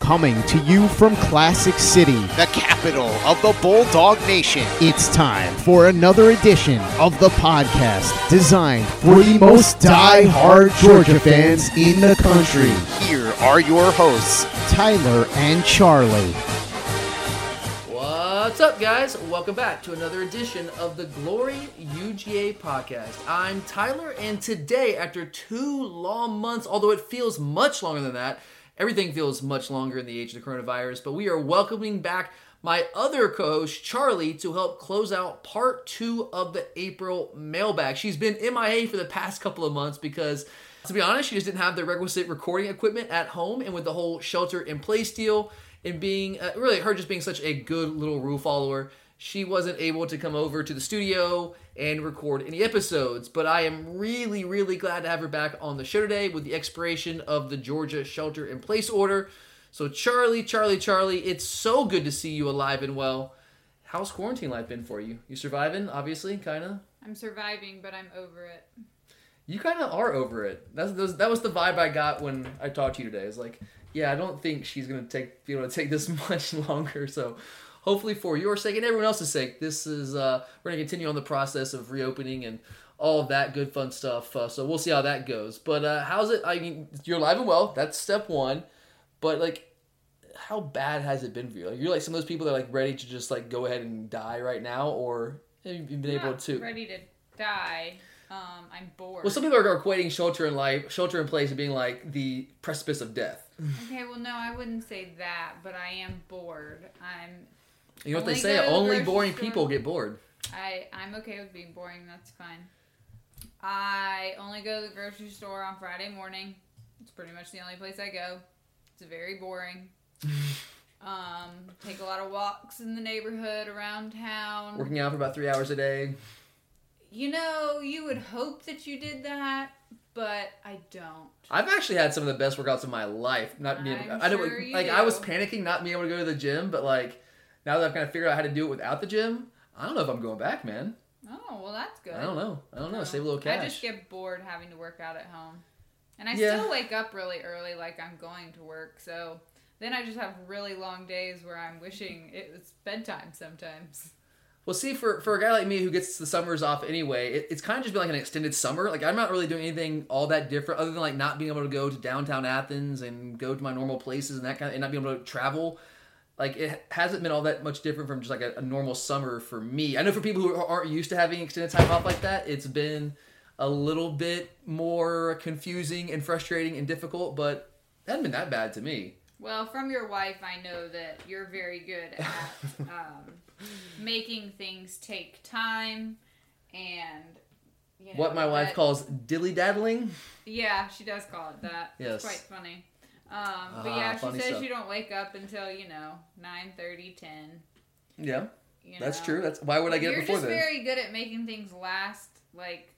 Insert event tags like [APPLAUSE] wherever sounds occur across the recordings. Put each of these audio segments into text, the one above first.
Coming to you from Classic City, the capital of the Bulldog Nation. it's time for another edition of the podcast designed for the most die-hard Georgia fans in the country, Here are your hosts. Tyler and Charlie. What's up, guys? Welcome back to another edition of the Glory UGA podcast. I'm Tyler, and today, after two long months, although it feels much longer than that, everything feels much longer in the age of the coronavirus, but we are welcoming back my other co host, Charlie, to help close out part two of the April mailbag. She's been MIA for the past couple of months because. To be honest, she just didn't have the requisite recording equipment at home, and with the whole shelter in place deal, and being uh, really her just being such a good little rule follower she wasn't able to come over to the studio and record any episodes but i am really really glad to have her back on the show today with the expiration of the georgia shelter in place order so charlie charlie charlie it's so good to see you alive and well how's quarantine life been for you you surviving obviously kind of I'm surviving, but I'm over it. you kind of are over it. That's, that was the vibe I got when I talked to you today. It's like, yeah, I don't think she's gonna take be able to take this [LAUGHS] much longer. So, hopefully, for your sake and everyone else's sake, this is uh, we're gonna continue on the process of reopening and all of that good fun stuff. Uh, so we'll see how that goes. But uh, how's it? I mean, you're alive and well. That's step one. But like, how bad has it been for you? Like, you're like some of those people that are like ready to just like go ahead and die right now, or have you been able to? ready to die. Um, I'm bored. Well, some people are equating shelter in life, shelter in place, as being like the precipice of death. okay, well, no, I wouldn't say that, but I am bored. I'm. You know what they say? go to the Only boring store. people get bored. I I'm okay with being boring. That's fine. I only go to the grocery store on Friday morning. It's pretty much the only place I go. It's very boring. [LAUGHS] um, take a lot of walks in the neighborhood around town. Working out for about three hours a day. You know, you would hope that you did that, but I don't. I've actually had some of the best workouts of my life. Not being, I'm I sure you like I was panicking not being able to go to the gym, but like now that I've kind of figured out how to do it without the gym, I don't know if I'm going back, man. Oh, well, that's good. I don't know. I don't know. No. Save a little cash. I just get bored having to work out at home. And I Yeah. still wake up really early like I'm going to work. So then I just have really long days where I'm wishing it was bedtime sometimes. Well, see, for, for a guy like me who gets the summers off anyway, it, it's kind of just been like an extended summer. Like, I'm not really doing anything all that different other than like not being able to go to downtown Athens and go to my normal places and that kind of, and not being able to travel. Like, it hasn't been all that much different from just like a, a normal summer for me. I know for people who aren't used to having extended time off like that, it's been a little bit more confusing and frustrating and difficult, but it hasn't been that bad to me. Well, from your wife, I know that you're very good at [LAUGHS] um, making things take time and. You know, What my wife that- calls dilly daddling. Yeah, she does call it that. Yes. It's quite funny. Um, but Ah, yeah, she says stuff. you don't wake up until, you know, 9 30, 10. Yeah, You that's know? true. That's why would I get You're it before just very good at making things last. Like,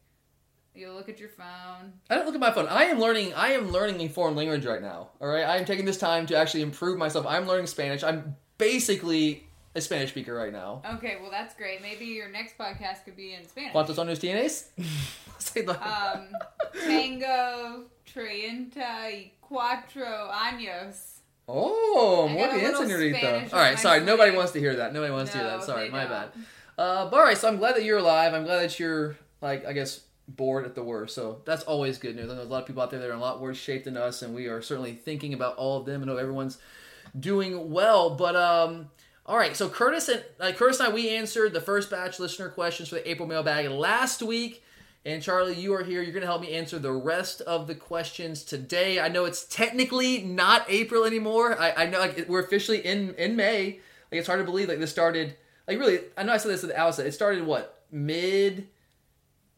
you look at your phone. I don't look at my phone. I am learning. I am learning a foreign language right now. All right, I am taking this time to actually improve myself. I'm learning Spanish. I'm basically a Spanish speaker right now. Okay, well, that's great. Maybe your next podcast could be in Spanish. ¿Cuántos años tienes? [LAUGHS] Say that. Um, [LAUGHS] tengo treinta y cuatro años. oh, I muy bien, señorita. All on sorry. Nobody wants to hear that. Nobody wants to hear that. Sorry, my don't. bad. Uh, but all right, so I'm glad that you're alive. I'm glad that you're like, I guess, bored at the worst. So that's always good news. I know there's a lot of people out there that are in a lot worse shape than us, and we are certainly thinking about all of them. I know everyone's doing well. But um, all right. So Curtis and uh, Curtis and I we answered the first batch listener questions for the April mailbag last week. And Charlie, you are here. You're going to help me answer the rest of the questions today. I know it's technically not April anymore. I, I know like, we're officially in in May. Like it's hard to believe like this started like really. I know I said this at the outset. It started what mid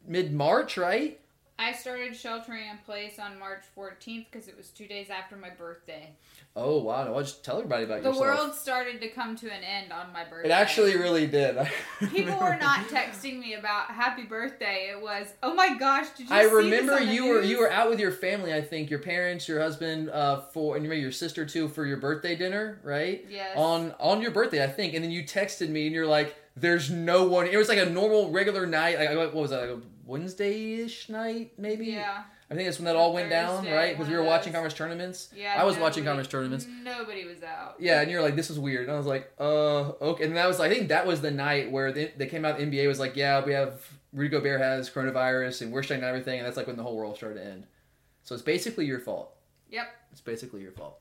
mid March, right? I started sheltering in place on March 14th because it was two days after my birthday. Oh wow! No, I'll just tell everybody about The yourself. world started to come to an end on my birthday. It actually really did. [LAUGHS] People were not texting me about happy birthday. It was, oh my gosh, did you I remember you were news?" you were out with your family. I think your parents, your husband, uh, for and maybe your sister too for your birthday dinner, right? Yes. On on your birthday, I think, and then you texted me and you're like, "There's no one." It was like a normal regular night. Like what was that? Like a Wednesday-ish night, maybe. Yeah. I think that's when that all went down, right? Because we were watching conference tournaments. Yeah, I was watching nobody- conference tournaments. Nobody was out. Yeah, and you're like, this is weird. And I was like, uh, okay. And that was, I think that was the night where they, they came out, the NBA was like, yeah, we have, Rudy Gobert has coronavirus and we're shutting down everything. And that's like when the whole world started to end. So it's basically your fault. Yep. It's basically your fault.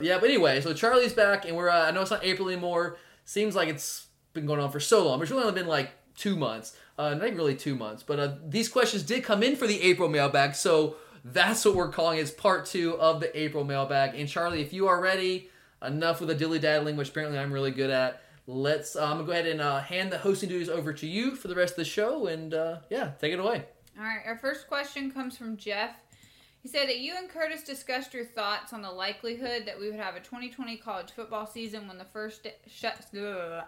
Yeah, but anyway, so Charlie's back and we're, uh, I know it's not April anymore. Seems like it's been going on for so long. It's really only been like two months. Uh, not even really two months. But uh, these questions did come in for the April mailbag. So that's what we're calling is part two of the April mailbag. And Charlie, if you are ready, enough with the dilly daddling, which apparently I'm really good at. Let's. Uh, I'm gonna go ahead and uh, hand the hosting duties over to you for the rest of the show, and uh, yeah, take it away. All right, our first question comes from Jeff. He said that you and Curtis discussed your thoughts on the likelihood that we would have a 2020 college football season when the first shut.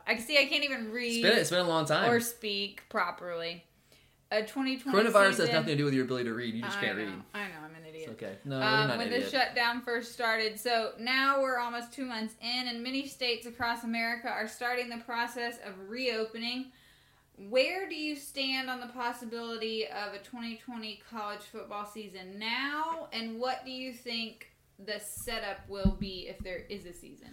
I can see I can't even read It's been, it's been a long time. or speak properly. A 2020 Coronavirus season, has nothing to do with your ability to read. You just I can't know, read. I know, I'm an idiot. It's okay. No, you're um, not when the shutdown first started. So now we're almost two months in, and many states across America are starting the process of reopening. Where do you stand on the possibility of a 2020 college football season now, and what do you think the setup will be if there is a season?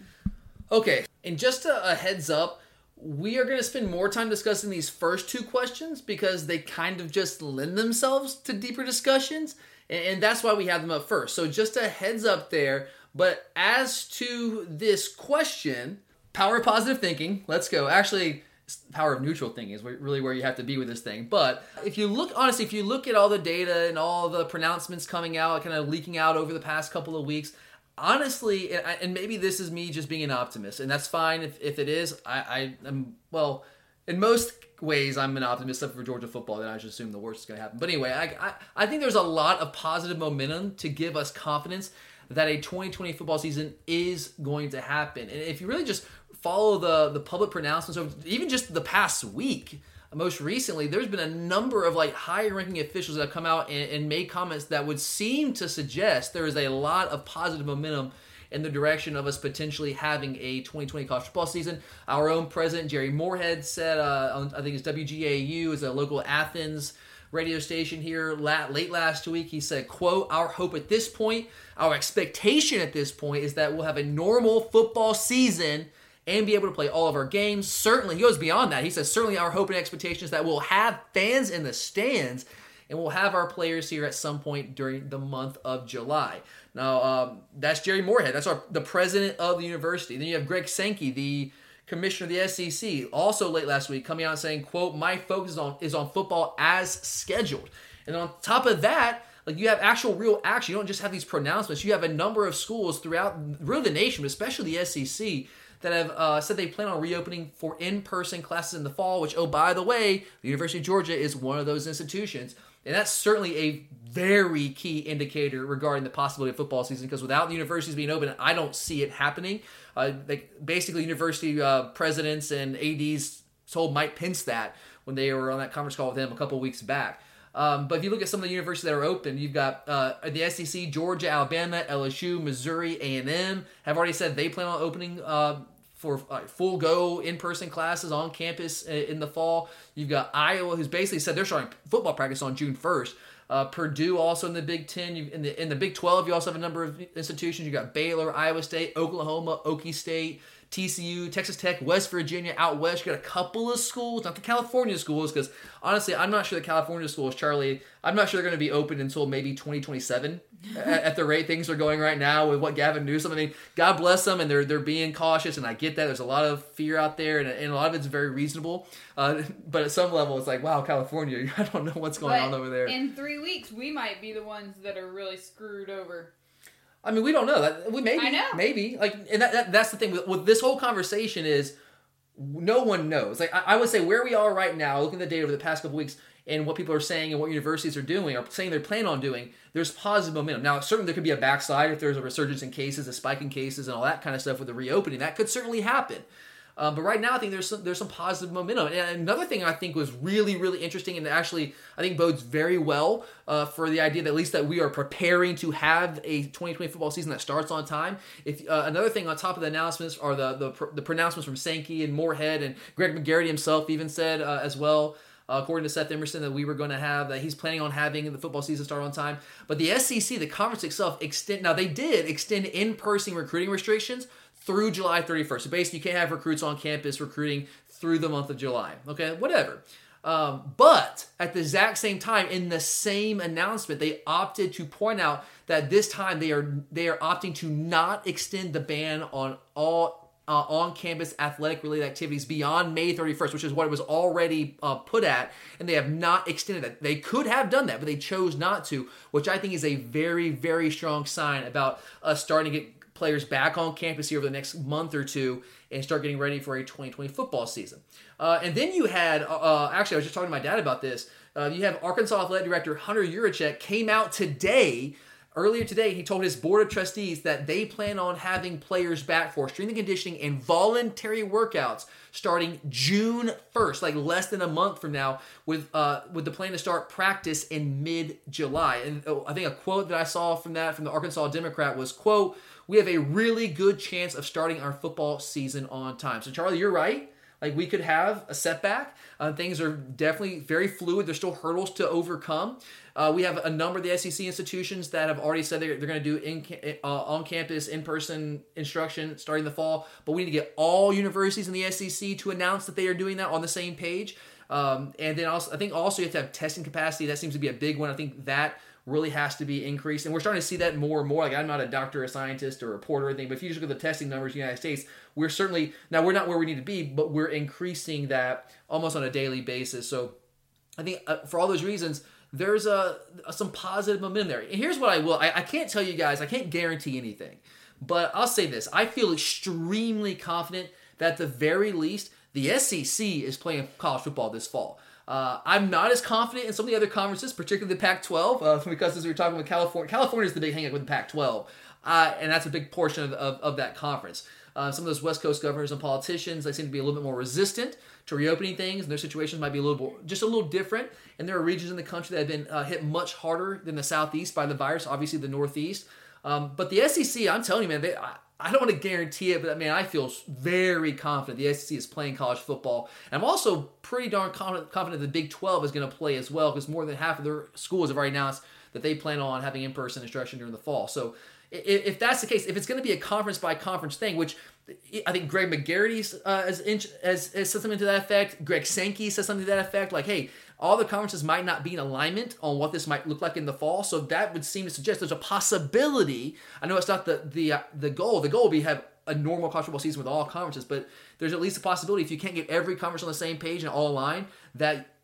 Okay, and just a, a heads up, we are going to spend more time discussing these first two questions because they kind of just lend themselves to deeper discussions, and, and that's why we have them up first. So just a heads up there. But as to this question, power of positive thinking, let's go. Actually, power of neutral thing is really where you have to be with this thing. But if you look, honestly, if you look at all the data and all the pronouncements coming out, kind of leaking out over the past couple of weeks, honestly, and, maybe this is me just being an optimist, and that's fine if, if it is. I, I am, well, in most ways, I'm an optimist, except for Georgia football, then I just assume the worst is going to happen. But anyway, I, I, I think there's a lot of positive momentum to give us confidence that a 2020 football season is going to happen. And if you really just follow the the public pronouncements over even just the past week, most recently, there's been a number of like higher ranking officials that have come out and, and made comments that would seem to suggest there is a lot of positive momentum in the direction of us potentially having a 2020 college football season. Our own president Jere Morehead said, uh, on, I think it's WGAU is a local Athens radio station here late last week he said quote our hope at this point our expectation at this point is that we'll have a normal football season and be able to play all of our games certainly he goes beyond that he says certainly our hope and expectation is that we'll have fans in the stands and we'll have our players here at some point during the month of july now um, that's jere morehead that's our the president of the university then you have greg sankey the commissioner of the SEC, also late last week, coming out saying, "quote My focus is on is on football as scheduled." And on top of that, like you have actual real action. You don't just have these pronouncements. You have a number of schools throughout really the nation, but especially the SEC, that have uh, said they plan on reopening for in-person classes in the fall. Which, oh by the way, the University of Georgia is one of those institutions. And that's certainly a very key indicator regarding the possibility of football season because without the universities being open, I don't see it happening. Uh, like basically, university uh, presidents and ads told Mike Pence that when they were on that conference call with him a couple weeks back. Um, but if you look at some of the universities that are open, you've got uh, the SEC, Georgia, Alabama, LSU, Missouri, A and M have already said they plan on opening uh, for uh, full go in person classes on campus in the fall. You've got Iowa, who's basically said they're starting football practice on June first. Uh, Purdue also in the Big Ten. You, in the in the Big Twelve, you also have a number of institutions. You've got Baylor, Iowa State, Oklahoma, Okie State, TCU, Texas Tech, West Virginia, out west. You got a couple of schools, not the California schools, because honestly, I'm not sure the California schools, Charlie, I'm not sure they're going to be open until maybe 2027 at, at, the rate things are going right now with what Gavin Newsom. I mean, God bless them, and they're they're being cautious, and I get that. There's a lot of fear out there, and, and a lot of it's very reasonable. Uh, [LAUGHS] but at some level, it's like, wow, California, [LAUGHS] I don't know what's going but on over there. In three weeks, we might be the ones that are really screwed over. I mean, we don't know that. We maybe, I know. maybe like, and that, that that's the thing with, with this whole conversation is no one knows. Like, I, I, would say where we are right now, looking at the data over the past couple weeks, and what people are saying and what universities are doing or saying they're planning on doing, there's positive momentum. Now, certainly there could be a backslide if there's a resurgence in cases, a spike in cases, and all that kind of stuff with the reopening. That could certainly happen. Um, but right now, I think there's some, there's some positive momentum. And another thing I think was really really interesting, and actually I think bodes very well uh, for the idea that at least that we are preparing to have a 2020 football season that starts on time. If uh, another thing on top of the announcements are the the, the pronouncements from Sankey and Morehead and Greg McGarity himself even said uh, as well. Uh, according to Seth Emerson, that we were going to have that he's planning on having the football season start on time. But the SEC, the conference itself, extend now they did extend in-person recruiting restrictions through July 31st. So basically, you can't have recruits on campus recruiting through the month of July. Okay, whatever. Um, but at the exact same time, in the same announcement, they opted to point out that this time they are they are opting to not extend the ban on all uh, on-campus athletic-related activities beyond May 31st, which is what it was already uh, put at, and they have not extended that. They could have done that, but they chose not to, which I think is a very, very strong sign about us starting to get players back on campus here over the next month or two and start getting ready for a 2020 football season. Uh, and then you had, uh, uh, actually, I was just talking to my dad about this. Uh, you have Arkansas Athletic Director Hunter Yurachek came out today Earlier today, he told his board of trustees that they plan on having players back for strength and conditioning and voluntary workouts starting June 1st, like less than a month from now, with uh, with the plan to start practice in mid July. And oh, I think a quote that I saw from that from the Arkansas Democrat was quote we have a really good chance of starting our football season on time. So, Charlie, you're right. Like, we could have a setback. Uh, things are definitely very fluid. There's still hurdles to overcome. Uh, we have a number of the SEC institutions that have already said they're, they're going to do in, uh, on campus, in person instruction starting the fall. But we need to get all universities in the SEC to announce that they are doing that on the same page. Um, and then also, I think also you have to have testing capacity. That seems to be a big one. I think that really has to be increased. And we're starting to see that more and more. Like I'm not a doctor, a scientist, or a reporter or anything, but if you just look at the testing numbers in the United States, we're certainly now we're not where we need to be, but we're increasing that almost on a daily basis. So I think uh, for all those reasons, there's a, a, some positive momentum there. And here's what I will I, I can't tell you guys, I can't guarantee anything, but I'll say this: I feel extremely confident that at the very least the SEC is playing college football this fall. Uh, I'm not as confident in some of the other conferences, particularly the Pac-12, uh, [LAUGHS] because as we were talking with California, California is the big hangup with the Pac-12, uh, and that's a big portion of, of, of that conference. Uh, some of those West Coast governors and politicians, they seem to be a little bit more resistant to reopening things, and their situations might be a little more, just a little different. And there are regions in the country that have been uh, hit much harder than the Southeast by the virus, obviously the Northeast. Um, but the SEC, I'm telling you, man, they, I, I don't want to guarantee it, but I mean, I feel very confident the SEC is playing college football. And I'm also pretty darn confident, the Big 12 is going to play as well because more than half of their schools have already announced that they plan on having in person instruction during the fall. So if that's the case, if it's going to be a conference by conference thing, which I think Greg McGarity uh, has, has, has said something to that effect, Greg Sankey says something to that effect, like, hey, all the conferences might not be in alignment on what this might look like in the fall. So that would seem to suggest there's a possibility. I know it's not the the uh, the goal. The goal would be have a normal college football season with all conferences, but there's at least a possibility if you can't get every conference on the same page and all aligned, that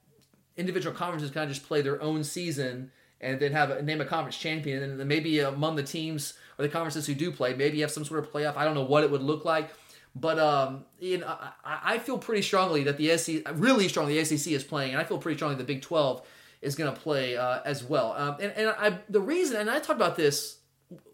individual conferences kind of just play their own season and then have a, name a conference champion, and then maybe among the teams or the conferences who do play, maybe have some sort of playoff. I don't know what it would look like. But um, you know, I, I, feel pretty strongly that the SEC, really strongly, the SEC is playing, and I feel pretty strongly the Big 12 is going to play uh, as well. Um, and and I, the reason, and I talked about this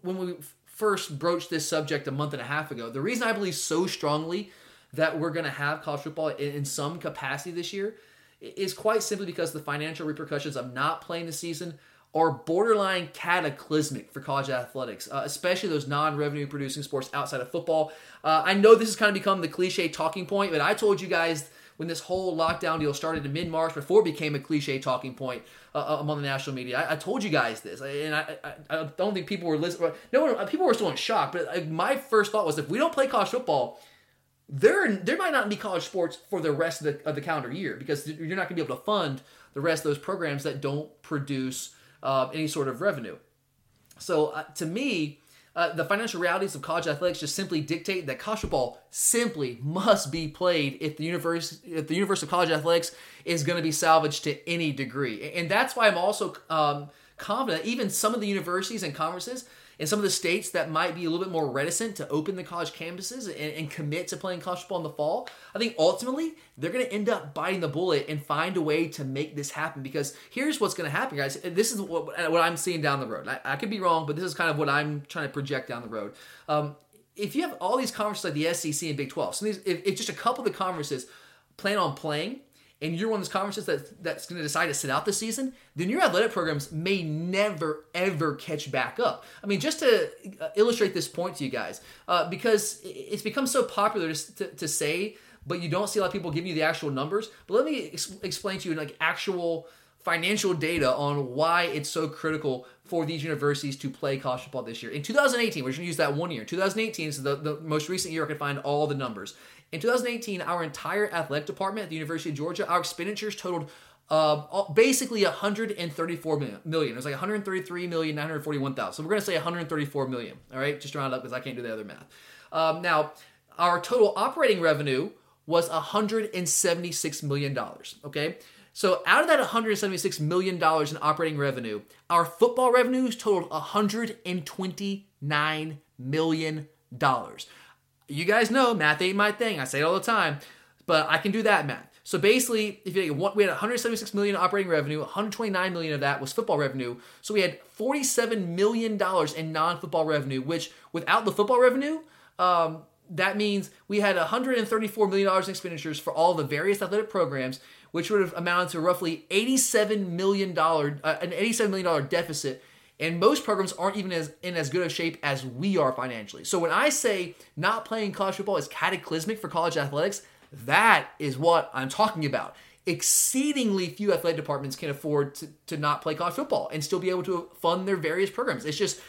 when we first broached this subject a month and a half ago. The reason I believe so strongly that we're going to have college football in, in some capacity this year is quite simply because the financial repercussions of not playing the season are borderline cataclysmic for college athletics, uh, especially those non revenue producing sports outside of football. Uh, I know this has kind of become the cliche talking point, but I told you guys when this whole lockdown deal started in mid March, before it became a cliche talking point uh, uh, among the national media. I, I, told you guys this, and I, I, I, don't think people were listening. No one, people were still in shock. But my first thought was, if we don't play college football, there there might not be college sports for the rest of the, of the calendar year because you're not going to be able to fund the rest of those programs that don't produce uh, any sort of revenue. So uh, to me, uh, the financial realities of college athletics just simply dictate that college football simply must be played if the universe if the universe of college athletics is going to be salvaged to any degree, and that's why I'm also um, confident even some of the universities and conferences in some of the states that might be a little bit more reticent to open the college campuses and, and commit to playing college football in the fall, I think ultimately they're going to end up biting the bullet and find a way to make this happen. Because here's what's going to happen, guys. This is what, what I'm seeing down the road. I, I, could be wrong, but this is kind of what I'm trying to project down the road. Um, if you have all these conferences like the SEC and Big 12, so these, if, if just a couple of the conferences plan on playing and you're one of those conferences that that's going to decide to sit out the season, then your athletic programs may never ever catch back up. I mean, just to uh, illustrate this point to you guys, uh, because it's become so popular to, to, say, but you don't see a lot of people giving you the actual numbers. But let me ex- explain to you like actual financial data on why it's so critical for these universities to play college football this year. In 2018, we're going to use that one year. 2018 is the, the most recent year I can find all the numbers. In 2018, our entire athletic department at the University of Georgia, our expenditures totaled uh, basically 134 million. It was like 133 million 941,000. So we're to say 134 million. All right, just round it up because I can't do the other math. Um, now, our total operating revenue was 176 million dollars. Okay. So out of that 176 million dollars in operating revenue, our football revenues totaled 129 million dollars you guys know math ain't my thing. I say it all the time, but I can do that math. So basically, if you we had 176 million operating revenue, 129 million of that was football revenue. So we had 47 million dollars in non-football revenue, which without the football revenue, um, that means we had 134 million dollars in expenditures for all the various athletic programs, which would have amounted to roughly 87 million dollar uh, an 87 million dollar deficit and most programs aren't even as in as good of shape as we are financially. So when I say not playing college football is cataclysmic for college athletics, that is what I'm talking about. Exceedingly few athletic departments can afford to, to not play college football and still be able to fund their various programs. It's just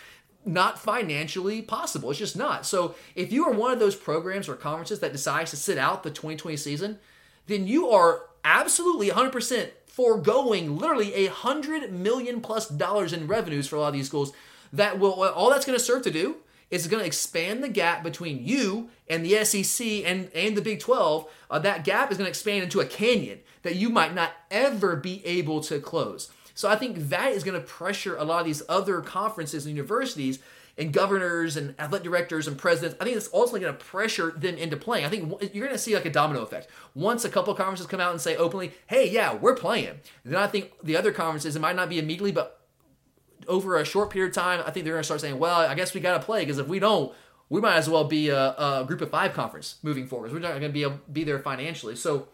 not financially possible. It's just not. So if you are one of those programs or conferences that decides to sit out the 2020 season, then you are absolutely 100% foregoing literally a hundred million plus dollars in revenues for a lot of these schools. That will all that's going to serve to do is going to expand the gap between you and the SEC and and the Big 12. Uh, that gap is going to expand into a canyon that you might not ever be able to close. So I think that is going to pressure a lot of these other conferences and universities and governors and athletic directors and presidents, I think it's ultimately going to pressure them into playing. I think you're going to see like a domino effect. Once a couple of conferences come out and say openly, "Hey, yeah, we're playing," then I think the other conferences, it might not be immediately, but over a short period of time, I think they're going to start saying, "Well, I guess we got to play because if we don't, we might as well be a, a group of five conference moving forward. We're not going to be able, be there financially." So,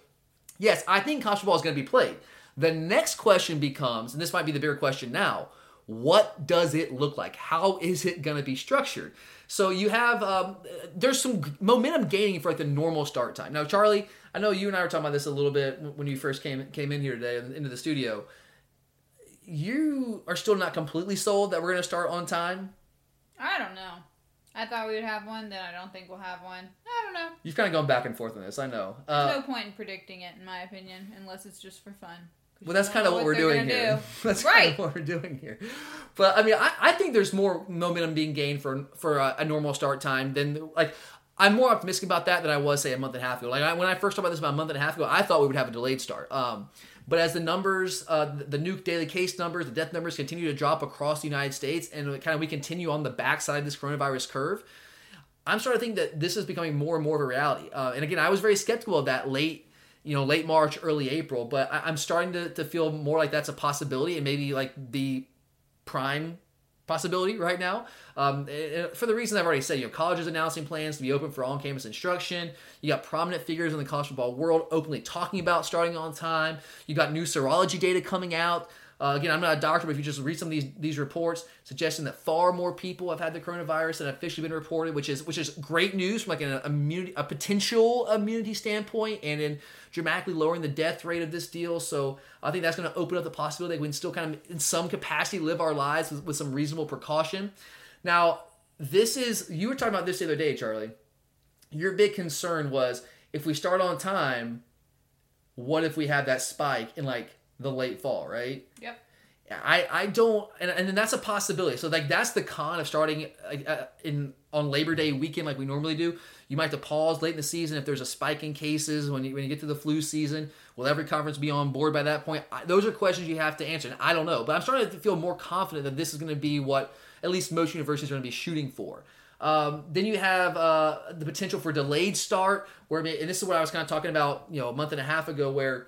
yes, I think college football is going to be played. The next question becomes, and this might be the bigger question now what does it look like? How is it going to be structured? So you have um, there's some momentum gaining for like the normal start time. Now, Charlie, I know you and I were talking about this a little bit when you first came came in here today into the studio. You are still not completely sold that we're going to start on time. I don't know. I thought we would have one, then I don't think we'll have one. I don't know. You've kind of gone back and forth on this. I know. Uh, There's no point in predicting it, in my opinion, unless it's just for fun. Well, that's kind of what, what we're doing here. Do. [LAUGHS] That's right. kind of what we're doing here. But I mean, I, I think there's more momentum being gained for for a, a, normal start time than like. I'm more optimistic about that than I was say a month and a half ago. Like I, when I first talked about this about a month and a half ago, I thought we would have a delayed start. Um, but as the numbers, uh, the, the new daily case numbers, the death numbers continue to drop across the United States, and kind of we continue on the backside of this coronavirus curve, I'm starting to think that this is becoming more and more of a reality. Uh, and again, I was very skeptical of that late you know, late March, early April. But I, am starting to, to feel more like that's a possibility and maybe like the prime possibility right now. Um, for the reasons I've already said, you know, colleges announcing plans to be open for on-campus instruction. You got prominent figures in the college football world openly talking about starting on time. You got new serology data coming out. Uh, again, I'm not a doctor, but if you just read some of these these reports suggesting that far more people have had the coronavirus than officially been reported, which is which is great news from like an immunity, a potential immunity standpoint, and in dramatically lowering the death rate of this deal. So I think that's going to open up the possibility that we can still kind of, in some capacity, live our lives with, with some reasonable precaution. Now, this is you were talking about this the other day, Charlie. your big concern was if we start on time, what if we have that spike in like the late fall, right? Yep. I, I don't and, and then that's a possibility. So like that's the con of starting uh, in on labor day weekend like we normally do. You might have to pause late in the season if there's a spike in cases when you, when you get to the flu season. Will every conference be on board by that point? I, those are questions you have to answer and i don't know. But i'm starting to feel more confident that this is going to be what at least most universities are going to be shooting for. Um, then you have uh, the potential for delayed start where and this is what i was kind of talking about you know a month and a half ago where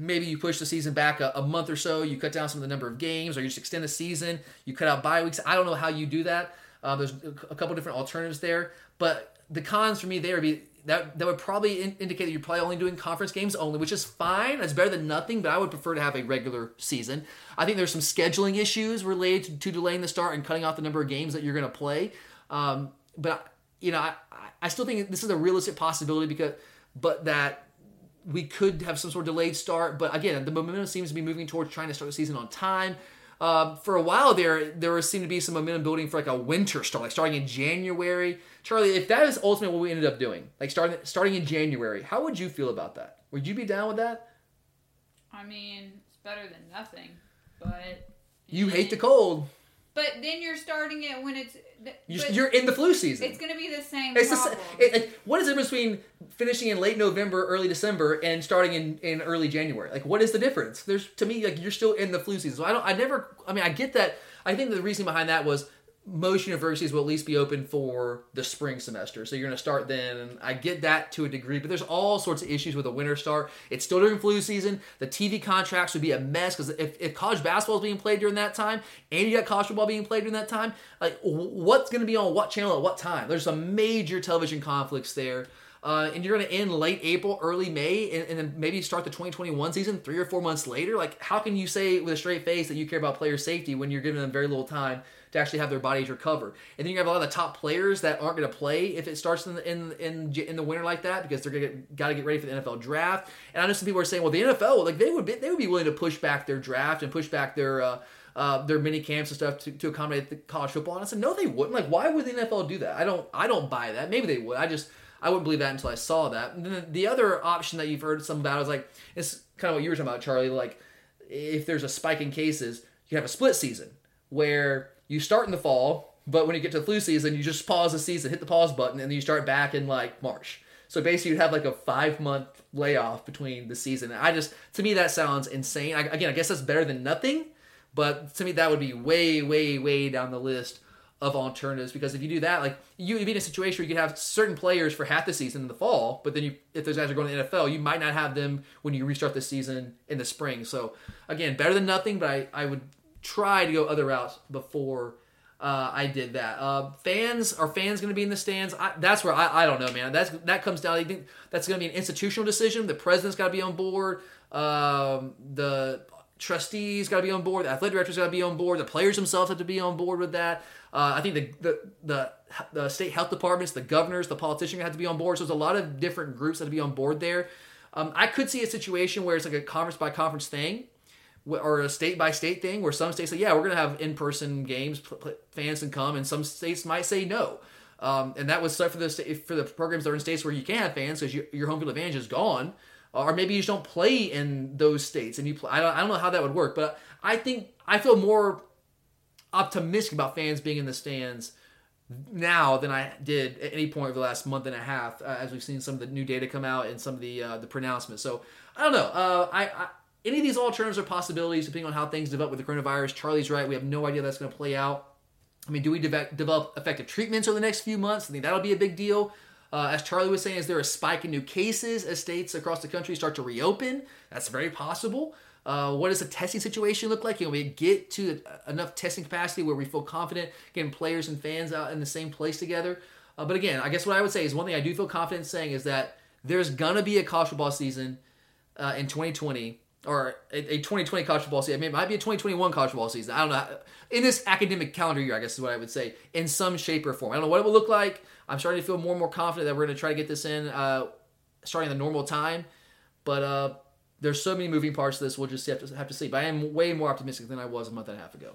maybe you push the season back a, a, month or so, you cut down some of the number of games, or you just extend the season, you cut out bye weeks. I don't know how you do that. Uh, there's a couple different alternatives there, but the cons for me there would be that that would probably in, indicate that you're probably only doing conference games only, which is fine. That's better than nothing, but I would prefer to have a regular season. I think there's some scheduling issues related to, to delaying the start and cutting off the number of games that you're going to play. Um, but you know, I, I still think this is a realistic possibility because, but that we could have some sort of delayed start. But again, the momentum seems to be moving towards trying to start the season on time. Uh, for a while there, there seemed to be some momentum building for like a winter start, like starting in January. Charlie, if that is ultimately what we ended up doing, like starting starting in January, how would you feel about that? Would you be down with that? I mean, it's better than nothing, but you hate the cold. But then you're starting it when it's. You're, you're in the flu season. It's going to be the same. It's problem. the, it, what is the difference between finishing in late November, early December, and starting in, in early January? Like, what is the difference? There's to me like you're still in the flu season. So I don't. I never. I mean, I get that. I think the reason behind that was most universities will at least be open for the spring semester. So you're going to start then. I get that to a degree, but there's all sorts of issues with a winter start. It's still during flu season. The TV contracts would be a mess because if, if college basketball is being played during that time and you got college football being played during that time, like what's going to be on what channel at what time? There's some major television conflicts there. Uh, and you're going to end late April, early May, and, and, then maybe start the 2021 season three or four months later. Like, how can you say with a straight face that you care about player safety when you're giving them very little time to actually have their bodies recover? And then you have a lot of the top players that aren't going to play if it starts in the, in, in in the winter like that because they're going to got to get ready for the NFL draft. And I know some people are saying, well, the NFL, like they would be, they would be willing to push back their draft and push back their. Uh, uh, their mini camps and stuff to, to accommodate the college football. And I said, no, they wouldn't. Like, why would the NFL do that? I don't, I don't buy that. Maybe they would. I just, I wouldn't believe that until I saw that. And then the other option that you've heard some about is like it's kind of what you were talking about, Charlie. Like if there's a spike in cases, you have a split season where you start in the fall, but when you get to the flu season, you just pause the season, hit the pause button, and then you start back in like March. So basically, you'd have like a five month layoff between the season. And I just, to me, that sounds insane. I, again, I guess that's better than nothing, but to me, that would be way, way, way down the list of alternatives because if you do that, like you would be in a situation where you could have certain players for half the season in the fall, but then you if those guys are going to the NFL, you might not have them when you restart the season in the spring. So again, better than nothing, but I, I would try to go other routes before uh, I did that. Uh, fans are fans going to be in the stands? I, that's where I, I don't know, man. That's that comes down. I think that's going to be an institutional decision. The president's got to be on board. Um, the trustees got to be on board. The athletic directors got to be on board. The players themselves have to be on board with that. Uh, I think the, the, the the state health departments, the governors, the politicians have to be on board. So there's a lot of different groups that have to be on board there. Um, I could see a situation where it's like a conference by conference thing, or a state by state thing, where some states say, "Yeah, we're going to have in person games, fans can come," and some states might say no. Um, and that was set for the for the programs that are in states where you can't have fans because your home field advantage is gone, or maybe you just don't play in those states and you play. I don't, I don't know how that would work, but I think I feel more optimistic about fans being in the stands now than I did at any point over the last month and a half, uh, as we've seen some of the new data come out and some of the uh, the pronouncements. So I don't know. Uh, I, I, any of these alternatives are possibilities depending on how things develop with the coronavirus. Charlie's right. We have no idea that's going to play out. I mean, do we de- develop effective treatments over the next few months? I think that'll be a big deal. Uh, as Charlie was saying, is there a spike in new cases as states across the country start to reopen? That's very possible. Uh, what does the testing situation look like? Can we get to enough testing capacity where we feel confident getting players and fans out in the same place together? Uh, but again, I guess what I would say is one thing I do feel confident saying is that there's gonna be a college football season uh, in 2020 or a, a 2020 college football season. I mean, it might be a 2021 college football season. I don't know. In this academic calendar year, I guess is what I would say, in some shape or form. I don't know what it will look like. I'm starting to feel more and more confident that we're going to try to get this in uh, starting the normal time. But uh, there's so many moving parts to this. We'll just have to have to see. But I am way more optimistic than I was a month and a half ago.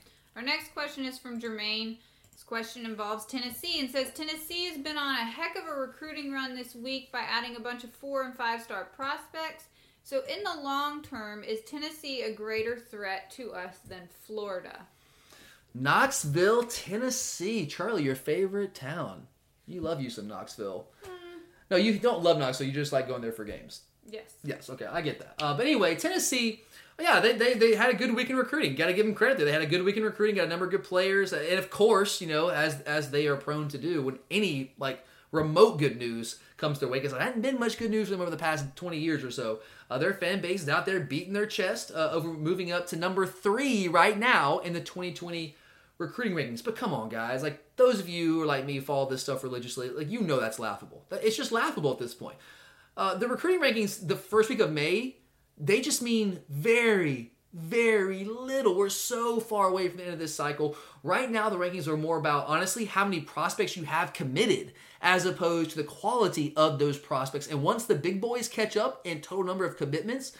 Our next question is from Jermaine. This question involves Tennessee and says Tennessee has been on a heck of a recruiting run this week by adding a bunch of four and five star prospects. So, in the long term, is Tennessee a greater threat to us than Florida? Knoxville, Tennessee. Charlie, your favorite town. You love you some Knoxville. No, you don't love Knoxville. You just like going there for games. Yes. Yes, okay, I get that. Uh, but anyway, Tennessee, yeah, they, they, they had a good week in recruiting. Got to give them credit there. They had a good week in recruiting, got a number of good players. And of course, you know, as as they are prone to do, when any like remote good news comes their way, because there hadn't been much good news for them over the past 20 years or so. Uh, their fan base is out there beating their chest uh, over moving up to number three right now in the 2020 recruiting rankings. But come on, guys, like those of you who are like me follow this stuff religiously, like you know that's laughable. It's just laughable at this point. Uh, the recruiting rankings the first week of May, they just mean very, very little. We're so far away from the end of this cycle. Right now, the rankings are more about honestly how many prospects you have committed as opposed to the quality of those prospects. And once the big boys catch up in total number of commitments,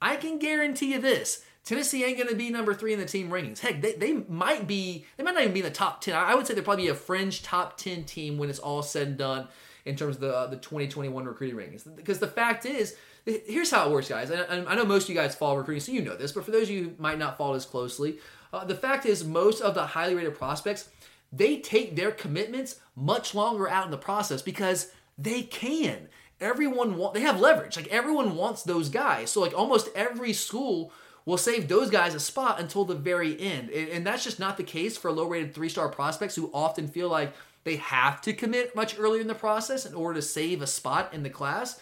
I can guarantee you this. Tennessee ain't going to be number three in the team rankings. Heck, they, they might be, they might not even be in the top 10. I would say they're probably a fringe top 10 team when it's all said and done in terms of the, uh, the 2021 recruiting rankings. Because the fact is, here's how it works, guys. And I know most of you guys follow recruiting, so you know this, but for those of you who might not follow this closely, uh, the fact is, most of the highly rated prospects, they take their commitments much longer out in the process because they can. Everyone want they have leverage. Like everyone wants those guys. So like almost every school will save those guys a spot until the very end. And that's just not the case for low rated three star prospects who often feel like they have to commit much earlier in the process in order to save a spot in the class.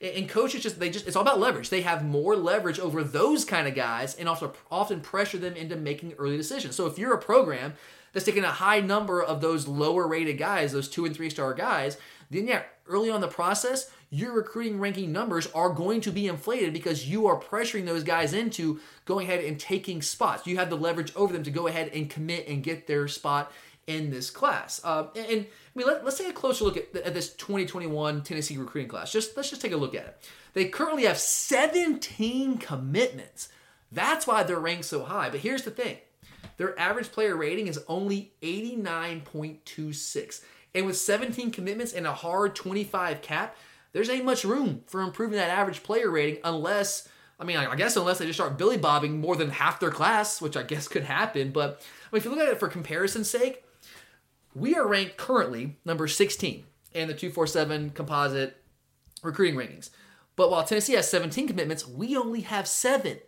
And coaches just they just it's all about leverage. They have more leverage over those kind of guys and also often pressure them into making early decisions. So if you're a program that's taking a high number of those lower rated guys, those two and three star guys, then yeah, early on the process, your recruiting ranking numbers are going to be inflated because you are pressuring those guys into going ahead and taking spots. You have the leverage over them to go ahead and commit and get their spot in this class. Uh, and, and, I mean, let, us take a closer look at, at, this 2021 Tennessee recruiting class. Just let's just take a look at it. They currently have 17 commitments. That's why they're ranked so high. But here's the thing: their average player rating is only 89.26. And with 17 commitments and a hard 25 cap, there's ain't much room for improving that average player rating unless, I mean, I guess unless they just start billy bobbing more than half their class, which I guess could happen. But I mean, if you look at it for comparison's sake, we are ranked currently number 16 in the 247 composite recruiting rankings. But while Tennessee has 17 commitments, we only have seven.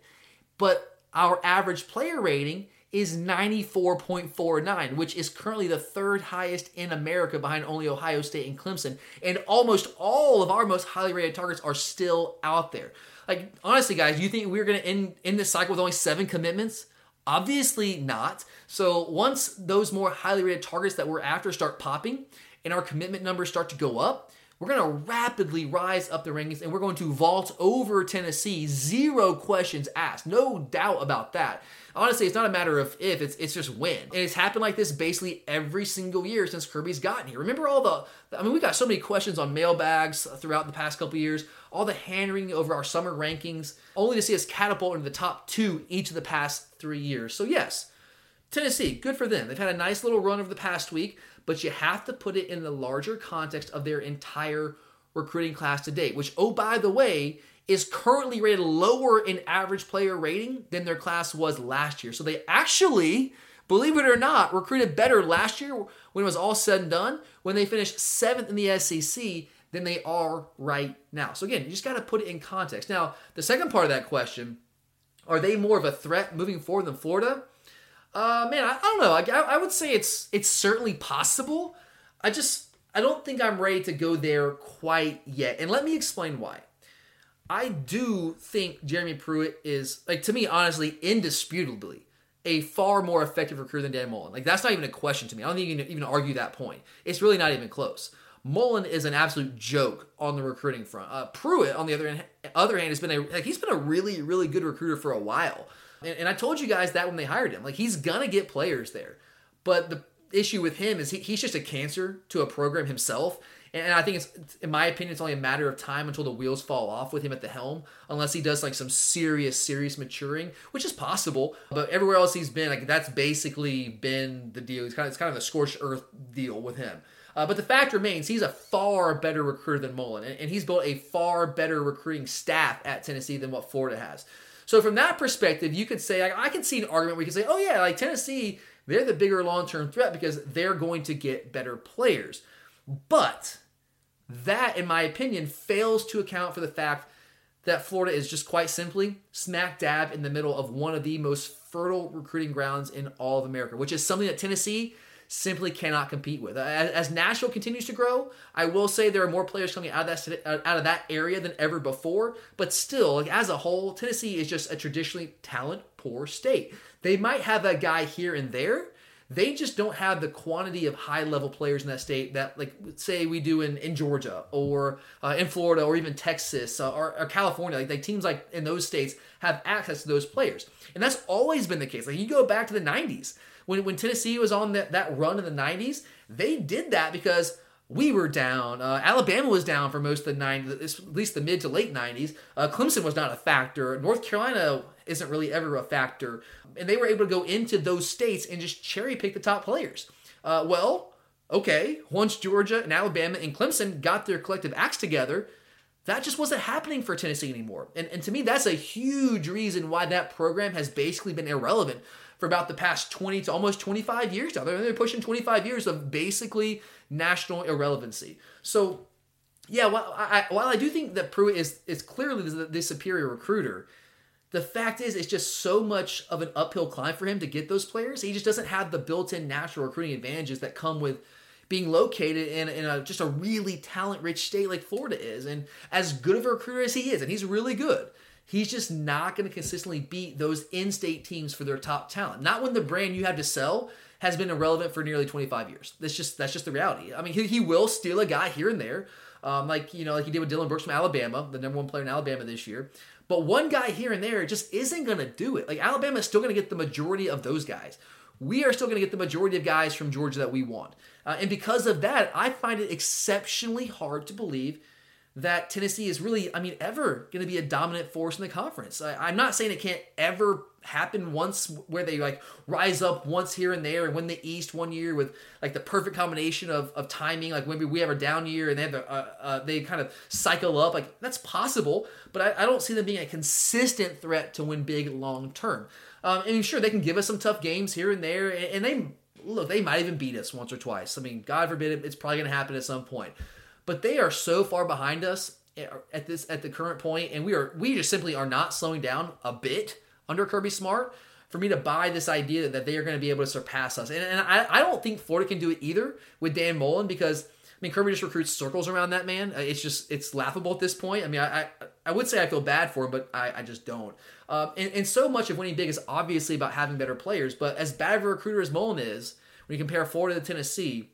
But our average player rating is 94.49, which is currently the third highest in America behind only Ohio State and Clemson. And almost all of our most highly rated targets are still out there. Like, honestly, guys, you think we're going to end, end this cycle with only seven commitments? Obviously not. So once those more highly rated targets that we're after start popping and our commitment numbers start to go up, we're going to rapidly rise up the rankings and we're going to vault over Tennessee. Zero questions asked. No doubt about that. Honestly, it's not a matter of if, it's it's just when. And it's happened like this basically every single year since Kirby's gotten here. Remember all the I mean, we got so many questions on mailbags throughout the past couple years, all the hand wringing over our summer rankings, only to see us catapult into the top two each of the past three years. So yes, Tennessee, good for them. They've had a nice little run over the past week, but you have to put it in the larger context of their entire recruiting class to date, which, oh, by the way, is currently rated lower in average player rating than their class was last year. So they actually, believe it or not, recruited better last year when it was all said and done, when they finished seventh in the SEC than they are right now. So again, you just got to put it in context. Now, the second part of that question, are they more of a threat moving forward than Florida? Uh, man, I, I don't know. I, I would say it's it's certainly possible. I just I don't think I'm ready to go there quite yet. And let me explain why. I do think Jeremy Pruitt is like to me honestly indisputably a far more effective recruiter than Dan Mullen. Like that's not even a question to me. I don't think you can even argue that point. It's really not even close. Mullen is an absolute joke on the recruiting front. Uh, Pruitt, on the other hand, other hand, has been a like he's been a really really good recruiter for a while. And, and I told you guys that when they hired him, like he's gonna get players there. But the issue with him is he, he's just a cancer to a program himself. And I think it's, in my opinion, it's only a matter of time until the wheels fall off with him at the helm, unless he does like some serious, serious maturing, which is possible. But everywhere else he's been, like that's basically been the deal. It's kind of, it's kind of scorched earth deal with him. Uh, but the fact remains, he's a far better recruiter than Mullen, and, and he's built a far better recruiting staff at Tennessee than what Florida has. So from that perspective, you could say I, I can see an argument where you can say, oh yeah, like Tennessee, they're the bigger long term threat because they're going to get better players. But that, in my opinion, fails to account for the fact that Florida is just quite simply smack dab in the middle of one of the most fertile recruiting grounds in all of America, which is something that Tennessee simply cannot compete with. As, as, Nashville continues to grow, I will say there are more players coming out of that out of that area than ever before. But still, like as a whole, Tennessee is just a traditionally talent poor state. They might have a guy here and there. They just don't have the quantity of high level players in that state that, like, say we do in, in Georgia or uh, in Florida or even Texas uh, or, or, California. Like, like teams like in those states have access to those players, and that's always been the case. Like you go back to the '90s when, when Tennessee was on that, that run in the 90s, they did that because we were down. Uh, Alabama was down for most of the 90s, at least the mid to late 90s. Uh, Clemson was not a factor. North Carolina isn't really ever a factor. And they were able to go into those states and just cherry pick the top players. Uh, well, okay, once Georgia and Alabama and Clemson got their collective acts together, that just wasn't happening for Tennessee anymore. And, and to me, that's a huge reason why that program has basically been irrelevant for about the past 20 to almost 25 years now. They're, pushing 25 years of basically national irrelevancy. So, yeah, while I, while I do think that Pruitt is, is clearly the, the superior recruiter, the fact is, it's just so much of an uphill climb for him to get those players. He just doesn't have the built in natural recruiting advantages that come with being located in, in a, just a really talent rich state like Florida is. And as good of a recruiter as he is, and he's really good, he's just not going to consistently beat those in-state teams for their top talent. Not when the brand you have to sell has been irrelevant for nearly 25 years. That's just that's just the reality. I mean, he, he will steal a guy here and there, um, like you know, like he did with Dylan Brooks from Alabama, the number one player in Alabama this year. But one guy here and there just isn't going to do it. Like Alabama is still going to get the majority of those guys. We are still going to get the majority of guys from Georgia that we want. Uh, and because of that, I find it exceptionally hard to believe that Tennessee is really, I mean, ever going to be a dominant force in the conference. I, am not saying it can't ever happen once where they like rise up once here and there and win the East one year with like the perfect combination of, of timing. Like maybe we have a down year and they have a, uh, uh, they kind of cycle up. Like that's possible, but I, I, don't see them being a consistent threat to win big long term. Um, and sure, they can give us some tough games here and there, and, and they look, they might even beat us once or twice. I mean, God forbid it, it's probably going to happen at some point but they are so far behind us at this at the current point, and we are we just simply are not slowing down a bit under Kirby Smart for me to buy this idea that they are going to be able to surpass us. And, and I, I don't think Florida can do it either with Dan Mullen because I mean Kirby just recruits circles around that man. Uh, it's just it's laughable at this point. I mean I I, I would say I feel bad for him, but I, I just don't. Um, and, and so much of winning big is obviously about having better players. But as bad of a recruiter as Mullen is, when you compare Florida to Tennessee,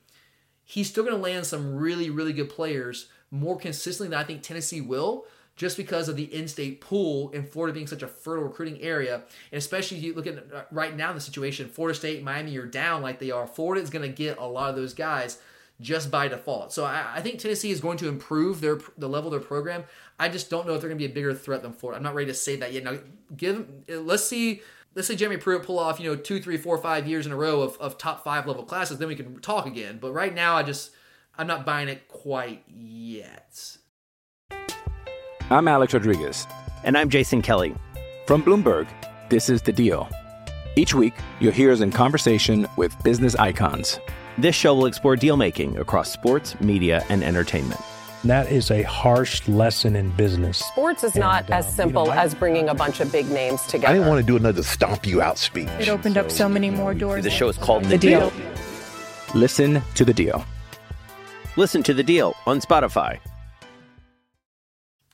he's still going to land some really, really good players more consistently than I think Tennessee will, just because of the in-state pool and Florida being such a fertile recruiting area. And especially if you look at uh, right now the situation, Florida State, Miami are down like they are. Florida is going to get a lot of those guys just by default. So I, I, think Tennessee is going to improve their the level of their program. I just don't know if they're going to be a bigger threat than Florida. I'm not ready to say that yet. Now, give let's see let's say Jeremy Pruitt pull off, you know, two, three, four, five years in a row of, of top five level classes, then we can talk again. But right now, I just, I'm not buying it quite yet. I'm Alex Rodriguez. And I'm Jason Kelly. From Bloomberg, this is The Deal. Each week, you'll hear us in conversation with business icons. This show will explore deal making across sports, media, and entertainment that is a harsh lesson in business. Sports is and, not uh, as simple you know, as bringing a bunch of big names together. I didn't want to do another stomp you out speech. It opened so, up so many more doors. The show is called The, the deal. deal. Listen to the deal. Listen to the deal on Spotify.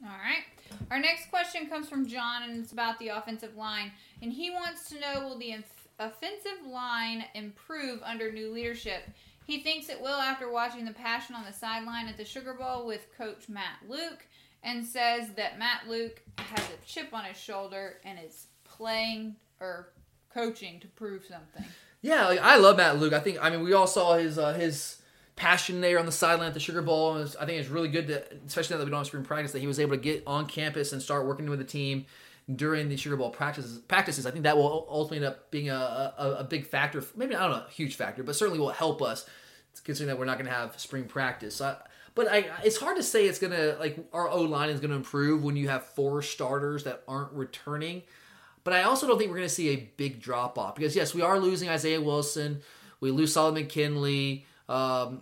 All right. Our next question comes from John, and it's about the offensive line. And he wants to know will the offensive line improve under new leadership? He thinks it will after watching the passion on the sideline at the Sugar Bowl with coach Matt Luke and says that Matt Luke has a chip on his shoulder and is playing or coaching to prove something. Yeah, like I love Matt Luke. I think I mean we all saw his uh, his passion there on the sideline at the Sugar Bowl. And I think it's really good to, especially now that we don't have spring practice, that he was able to get on campus and start working with the team during the Sugar Bowl practices. Practices, I think that will ultimately end up being a, a, a big factor. Maybe I don't know, a huge factor, but certainly will help us considering that we're not going to have spring practice. So I, but I, it's hard to say it's going to like our O line is going to improve when you have four starters that aren't returning. But I also don't think we're going to see a big drop off because yes, we are losing Isaiah Wilson. We lose Solomon Kindley, um,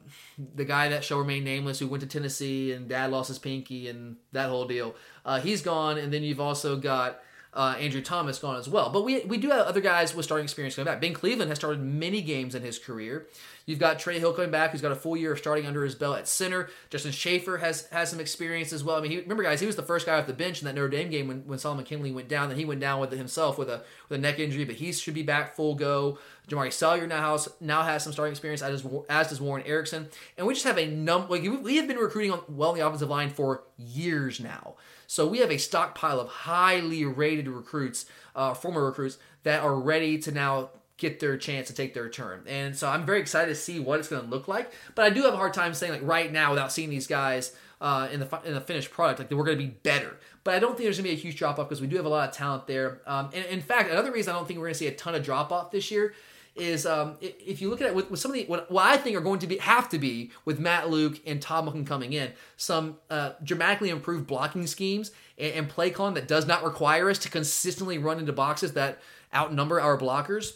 the guy that shall remain nameless, who went to Tennessee and dad lost his pinky and that whole deal. Uh, he's gone, and then you've also got uh, Andrew Thomas gone as well. But we we do have other guys with starting experience coming back. Ben Cleveland has started many games in his career. You've got Trey Hill coming back, who's got a full year of starting under his belt at center. Justin Shaffer has has some experience as well. I mean, he, remember guys, he was the first guy off the bench in that Notre Dame game when, when Solomon Kindley went down. Then he went down with it himself with a with a neck injury, but he should be back full go. Jamaree Salyer now has now has some starting experience, as does, as does Warren Ericson, and we just have a number. Like we have been recruiting on well in the offensive line for years now. So we have a stockpile of highly rated recruits, uh, former recruits that are ready to now get their chance to take their turn. And so I'm very excited to see what it's going to look like. But I do have a hard time saying like right now without seeing these guys uh, in the in the finished product like we're going to be better. But I don't think there's going to be a huge drop off because we do have a lot of talent there. Um, and in fact, another reason I don't think we're going to see a ton of drop off this year is um, if you look at it with, with some of the what, what, I think are going to be have to be with Matt Luke and Todd Monken coming in some uh, dramatically improved blocking schemes and, and play calling that does not require us to consistently run into boxes that outnumber our blockers.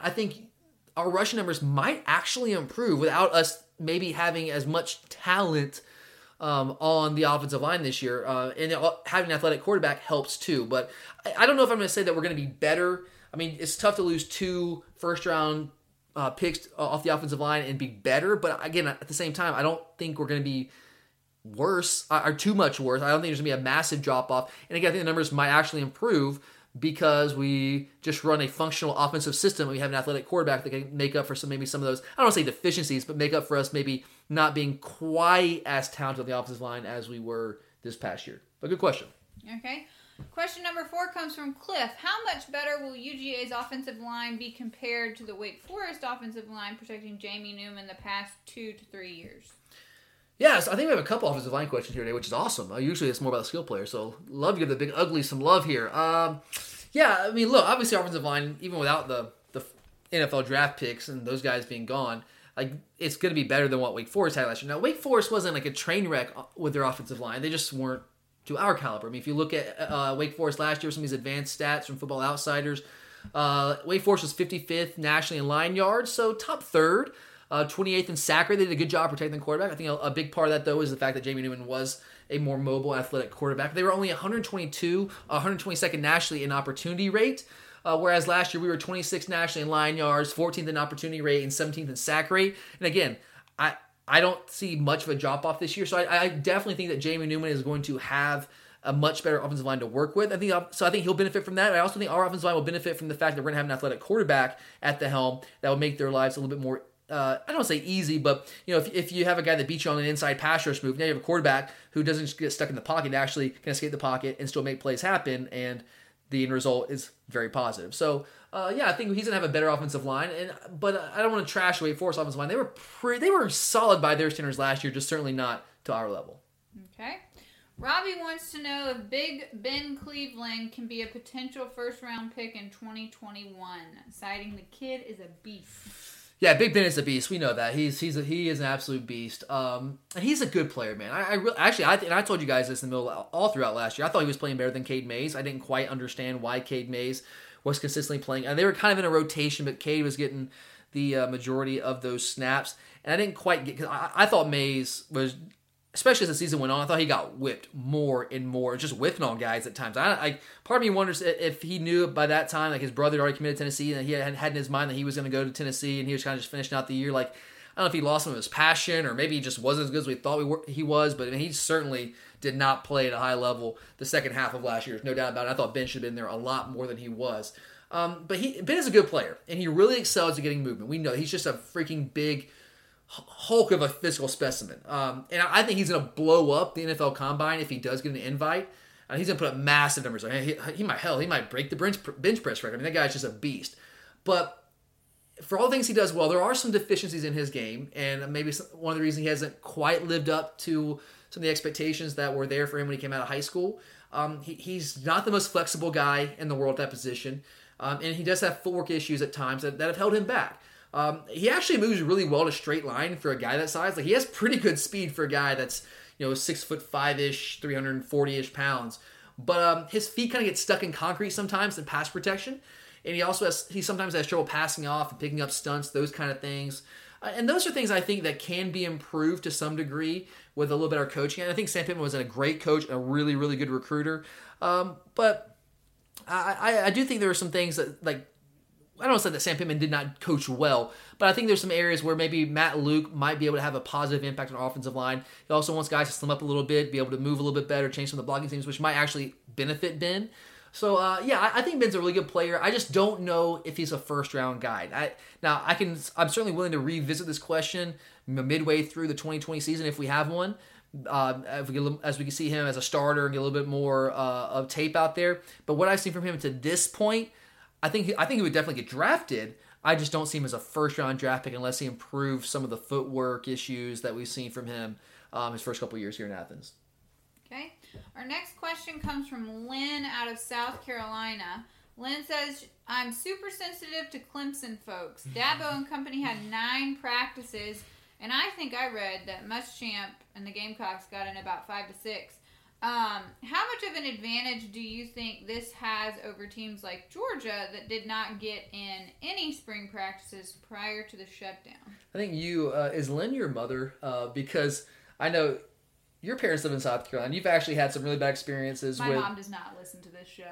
I think our rushing numbers might actually improve without us maybe having as much talent um, on the offensive line this year. Uh, and having an athletic quarterback helps too. But I, I don't know if I'm going to say that we're going to be better. I mean, it's tough to lose two first round uh, picks off the offensive line and be better. But again, at the same time, I don't think we're going to be worse or too much worse. I don't think there's going to be a massive drop off. And again, I think the numbers might actually improve because we just run a functional offensive system. We have an athletic quarterback that can make up for some maybe some of those I don't want to say deficiencies, but make up for us maybe not being quite as talented on the offensive line as we were this past year. But good question. Okay. Question number four comes from Cliff. How much better will UGA's offensive line be compared to the Wake Forest offensive line protecting Jamie Newman the past two to three years? Yes, I think we have a couple offensive line questions here today, which is awesome. Uh, usually it's more about the skill player, so love to give the big ugly some love here. Um, yeah, I mean, look, obviously offensive line, even without the the NFL draft picks and those guys being gone, like it's going to be better than what Wake Forest had last year. Now, Wake Forest wasn't like a train wreck uh, with their offensive line; they just weren't to our caliber. I mean, if you look at uh, Wake Forest last year, some of these advanced stats from Football Outsiders, uh, Wake Forest was 55th nationally in line yards, so top third. Uh, 28th in sack rate. They did a good job protecting the quarterback. I think a, a, big part of that, though, is the fact that Jamie Newman was a more mobile, athletic quarterback. They were only 122, 122nd nationally in opportunity rate. Uh, whereas last year we were 26th nationally in line yards, 14th in opportunity rate, and 17th in sack rate. And again, I I don't see much of a drop off this year. So I, I definitely think that Jamie Newman is going to have a much better offensive line to work with. I think so. I think he'll benefit from that. I also think our offensive line will benefit from the fact that we're going to have an athletic quarterback at the helm that will make their lives a little bit more uh, I don't say easy, but you know, if, if you have a guy that beats you on an inside pass rush move, now you have a quarterback who doesn't get stuck in the pocket, actually can escape the pocket and still make plays happen, and the end result is very positive. So, uh, yeah, I think he's gonna have a better offensive line, and but I don't want to trash Wake Forest offensive line. They were pretty, they were solid by their standards last year, just certainly not to our level. Okay. Robbie wants to know if Big Ben Cleveland can be a potential first round pick in 2021, citing the kid is a beast. Yeah, Big Ben is a beast. We know that he's he's a, he is an absolute beast. Um, and he's a good player, man. I, I really, actually I and I told you guys this in the middle all throughout last year. I thought he was playing better than Cade Mays. I didn't quite understand why Cade Mays was consistently playing, and they were kind of in a rotation, but Cade was getting the uh, majority of those snaps, and I didn't quite get because I, I thought Mays was especially as the season went on, I thought he got whipped more and more, just whipping on guys at times. I, I part of me wonders if he knew by that time, like his brother had already committed to Tennessee, and he had, had in his mind that he was going to go to Tennessee, and he was kind of just finishing out the year. Like I don't know if he lost some of his passion, or maybe he just wasn't as good as we thought we were, he was, but I mean, he certainly did not play at a high level the second half of last year. There's no doubt about it. I thought Ben should have been there a lot more than he was. Um, but he Ben is a good player, and he really excels at getting movement. We know he's just a freaking big hulk of a physical specimen. Um, and I think he's going to blow up the NFL Combine if he does get an invite. And he's going to put up massive numbers. I mean, he, he might hell he might break the bench, bench press record. I mean, that guy's just a beast. But for all the things he does well, there are some deficiencies in his game, and maybe one of the reasons he hasn't quite lived up to some of the expectations that were there for him when he came out of high school. Um, he, he's not the most flexible guy in the world at that position, um, and he does have footwork issues at times that, that have held him back. Um, he actually moves really well to straight line for a guy that size. Like he has pretty good speed for a guy that's you know six foot five ish, three hundred and forty ish pounds. But um, his feet kind of get stuck in concrete sometimes in pass protection, and he also has he sometimes has trouble passing off and picking up stunts, those kind of things. Uh, and those are things I think that can be improved to some degree with a little better coaching. And I think Sam Pittman was a great coach, a really really good recruiter. Um, but I, I, I do think there are some things that like I don't say that Sam Pittman did not coach well, but I think there's some areas where maybe Matt Luke might be able to have a positive impact on offensive line. He also wants guys to slim up a little bit, be able to move a little bit better, change some of the blocking teams, which might actually benefit Ben. So uh, yeah, I, I, think Ben's a really good player. I just don't know if he's a first round guy. I, now I can, I'm certainly willing to revisit this question midway through the 2020 season if we have one. Uh, we as we can see him as a starter and get a little bit more uh, of tape out there. But what I've seen from him to this point I think he, I think he would definitely get drafted. I just don't see him as a first round draft pick unless he improves some of the footwork issues that we've seen from him um, his first couple years here in Athens. Okay. Our next question comes from Lynn out of South Carolina. Lynn says, I'm super sensitive to Clemson folks. Dabo and company had nine practices, and I think I read that Muschamp and the Gamecocks got in about five to six. Um, how much of an advantage do you think this has over teams like Georgia that did not get in any spring practices prior to the shutdown? I think you uh, is Lynn your mother uh, because I know your parents live in South Carolina. You've actually had some really bad experiences. My with, mom does not listen to this show.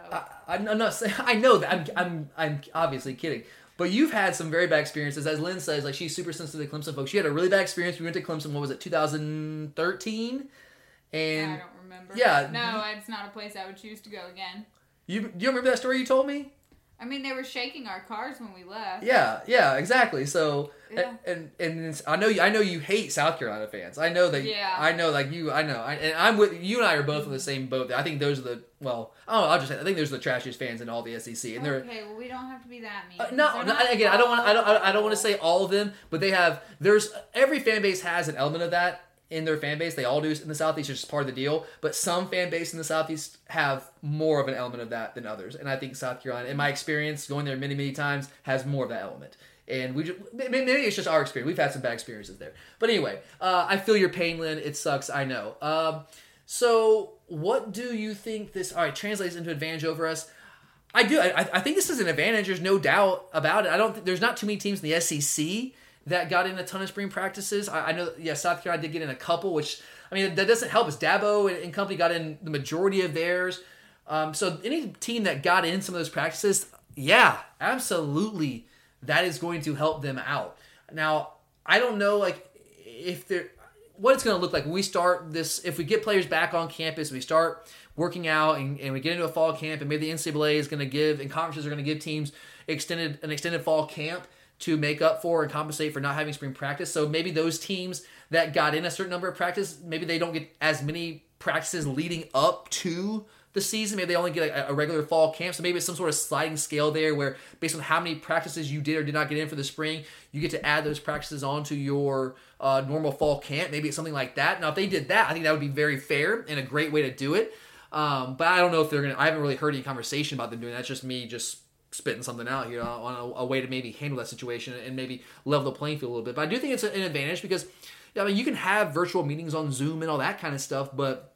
I, am not saying [LAUGHS] I know that. I'm, I'm I'm obviously kidding. But you've had some very bad experiences, as Lynn says. Like she's super sensitive to Clemson folks. She had a really bad experience. We went to Clemson. What was it, 2013? And I don't remember. Yeah. No, it's not a place I would choose to go again. You do you remember that story you told me? I mean, they were shaking our cars when we left. Yeah, yeah, exactly. So, Yeah. and and, and I know you, I know you hate South Carolina fans. I know that. Yeah. I know, like you, I know, I, and I'm with you and I are both in the same boat. I think those are the well. Oh. I'll just say I think those are the trashiest fans in all the SEC, and they're Okay, well, we don't have to be that mean. uh, no, no, again, I don't want. I don't. I don't want to say all of them, but they have. There's every fan base has an element of that in their fan base. They all do in the Southeast. It's just part of the deal. But some fan base in the Southeast have more of an element of that than others. And I think South Carolina, in my experience, going there many, many times, has more of that element. And we just, maybe it's just our experience. We've had some bad experiences there. But anyway, uh, I feel your pain, Lynn. It sucks. I know. Um, so, what do you think this? All right, translates into advantage over us. I do. I, I think this is an advantage. There's no doubt about it. I don't. There's not too many teams in the SEC that got in a ton of spring practices. I, I know. Yeah, South Carolina did get in a couple, which I mean that doesn't help. Us Dabo and, and company got in the majority of theirs. Um, so any team that got in some of those practices, yeah, absolutely, that is going to help them out. Now, I don't know like if they're what it's going to look like when we start this. If we get players back on campus, we start working out and, and we get into a fall camp, and maybe the NCAA is going to give and conferences are going to give teams extended an extended fall camp to make up for and compensate for not having spring practice. So maybe those teams that got in a certain number of practice, maybe they don't get as many practices leading up to the season. Maybe they only get a, a, regular fall camp. So maybe it's some sort of sliding scale there where based on how many practices you did or did not get in for the spring, you get to add those practices onto your uh, normal fall camp. Maybe it's something like that. Now, if they did that, I think that would be very fair and a great way to do it. Um, but I don't know if they're going to, I haven't really heard any conversation about them doing that. It's just me just spitting something out here on a, a, way to maybe handle that situation and maybe level the playing field a little bit. But I do think it's an advantage because I mean you can have virtual meetings on Zoom and all that kind of stuff, but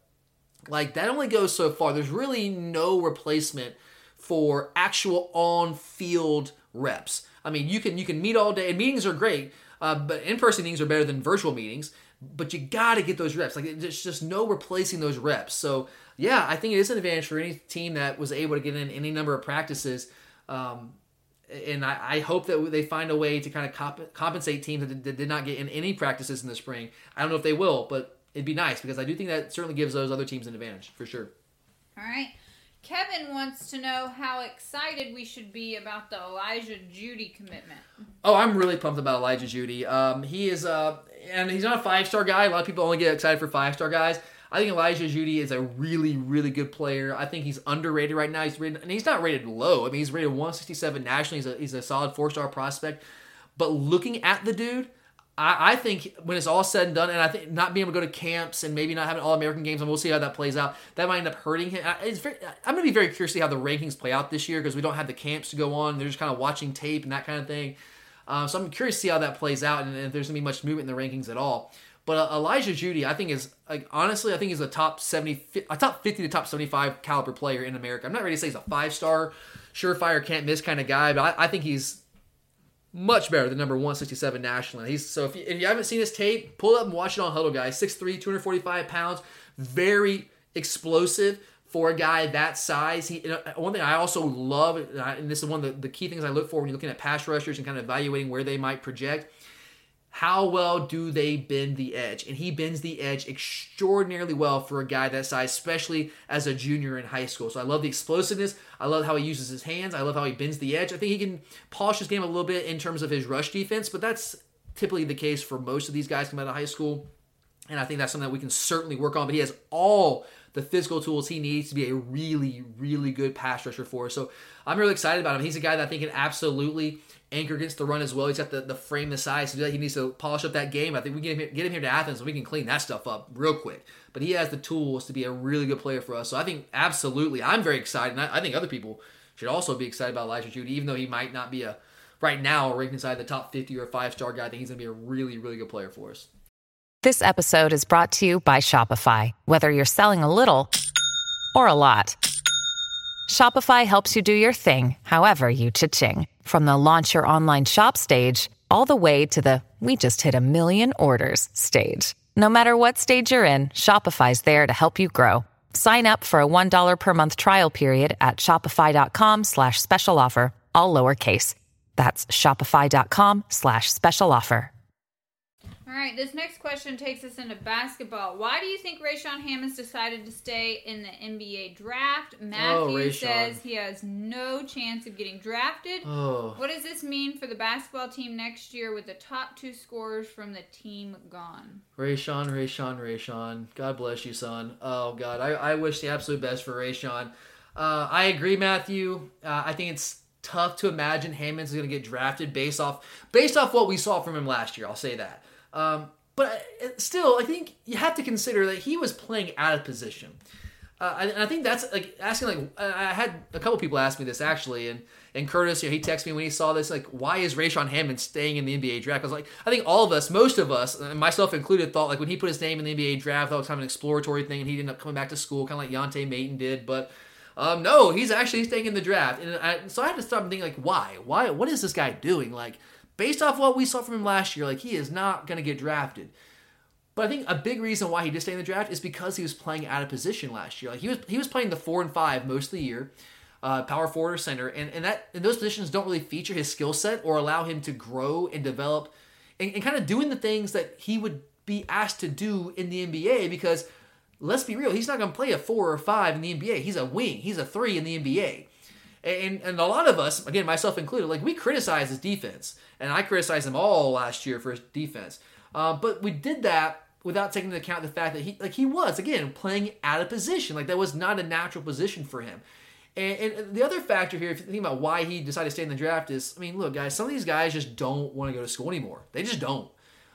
like that only goes so far. There's really no replacement for actual on-field reps. I mean, you can you can meet all day, and meetings are great, uh, but in-person meetings are better than virtual meetings. But you got to get those reps. Like there's just no replacing those reps. So yeah, I think it is an advantage for any team that was able to get in any number of practices. Um, and I, I, hope that they find a way to kind of comp- compensate teams that, that, did not get in any practices in the spring. I don't know if they will, but it'd be nice because I do think that certainly gives those other teams an advantage for sure. All right. Kevin wants to know how excited we should be about the Elijah Jeudy commitment. Oh, I'm really pumped about Elijah Jeudy. Um, he is, uh, and he's not a five star guy. A lot of people only get excited for five star guys. I think Elijah Jeudy is a really, really good player. I think he's underrated right now. He's rated, and he's not rated low. I mean, he's rated 167 nationally. He's a, he's a solid four star prospect. But looking at the dude, I, I, think when it's all said and done, and I think not being able to go to camps and maybe not having all American games, and we'll see how that plays out. That might end up hurting him. Very, I'm going to be very curious to see how the rankings play out this year because we don't have the camps to go on. They're just kind of watching tape and that kind of thing. Um, so I'm curious to see how that plays out and if there's going to be much movement in the rankings at all. But uh, Elijah Jeudy, I think is like honestly, I think he's a top seventy, a top fifty to top seventy-five caliber player in America. I'm not ready to say he's a five-star, surefire, can't miss kind of guy, but I, I think he's much better than number 167 nationally. He's so if you, if you haven't seen his tape, pull up and watch it on Hudl guys. 6'3", 245 pounds, very explosive for a guy that size. He one thing I also love, and this is one of the, the key things I look for when you're looking at pass rushers and kind of evaluating where they might project how well do they bend the edge? And he bends the edge extraordinarily well for a guy that size, especially as a junior in high school. So I love the explosiveness. I love how he uses his hands. I love how he bends the edge. I think he can polish his game a little bit in terms of his rush defense, but that's typically the case for most of these guys coming out of high school. And I think that's something that we can certainly work on. But he has all the physical tools he needs to be a really, really good pass rusher for us. So I'm really excited about him. He's a guy that I think can absolutely anchor against the run as well. He's got the, the frame, the size to do that. He needs to polish up that game. I think we get him, get him here to Athens and we can clean that stuff up real quick. But he has the tools to be a really good player for us. So I think absolutely, I'm very excited. And I, I think other people should also be excited about Elijah Jeudy, even though he might not be a right now ranked inside the top 50 or five star guy. I think he's going to be a really, really good player for us. This episode is brought to you by Shopify. Whether you're selling a little or a lot, Shopify helps you do your thing, however you cha-ching. From the launch your online shop stage, all the way to the we just hit a million orders stage. No matter what stage you're in, Shopify's there to help you grow. Sign up for a $1 per month trial period at shopify.com slash special offer, all lowercase. That's shopify.com slash special offer. All right, this next question takes us into basketball. Why do you think Rayshaun Hammonds decided to stay in the NBA draft? Matthew oh, says he has no chance of getting drafted. Oh. What does this mean for the basketball team next year with the top two scorers from the team gone? Rayshaun, Rayshaun, Rayshaun. God bless you, son. Oh, God. I, I wish the absolute best for Rayshaun. Uh, I agree, Matthew. Uh, I think it's tough to imagine Hammonds is going to get drafted based off based off what we saw from him last year. I'll say that. Um, but still, I think you have to consider that he was playing out of position. Uh, and I think that's like asking like I had a couple people ask me this actually, and and Curtis, you know, he texted me when he saw this like, why is Rayshaun Hammond staying in the NBA draft? I was like, I think all of us, most of us, myself included, thought like when he put his name in the NBA draft, that was kind of an exploratory thing, and he ended up coming back to school, kind of like Yante Maten did. But um, no, he's actually staying in the draft, and I, so I had to stop and think like, why? Why? What is this guy doing? Like based off what we saw from him last year, like he is not going to get drafted. But I think a big reason why he did stay in the draft is because he was playing out of position last year. Like he was he was playing the four and five most of the year, uh, power forward or center, and and that and those positions don't really feature his skill set or allow him to grow and develop, and, and kind of doing the things that he would be asked to do in the NBA because. Let's be real, he's not going to play a four or five in the NBA. He's a wing. He's a three in the NBA. And, and a lot of us, again, myself included, like we criticize his defense. And I criticized him all last year for his defense. Uh, but we did that without taking into account the fact that he like he was again playing out of position like that was not a natural position for him and, and, the other factor here if you think about why he decided to stay in the draft is i mean look guys some of these guys just don't want to go to school anymore they just don't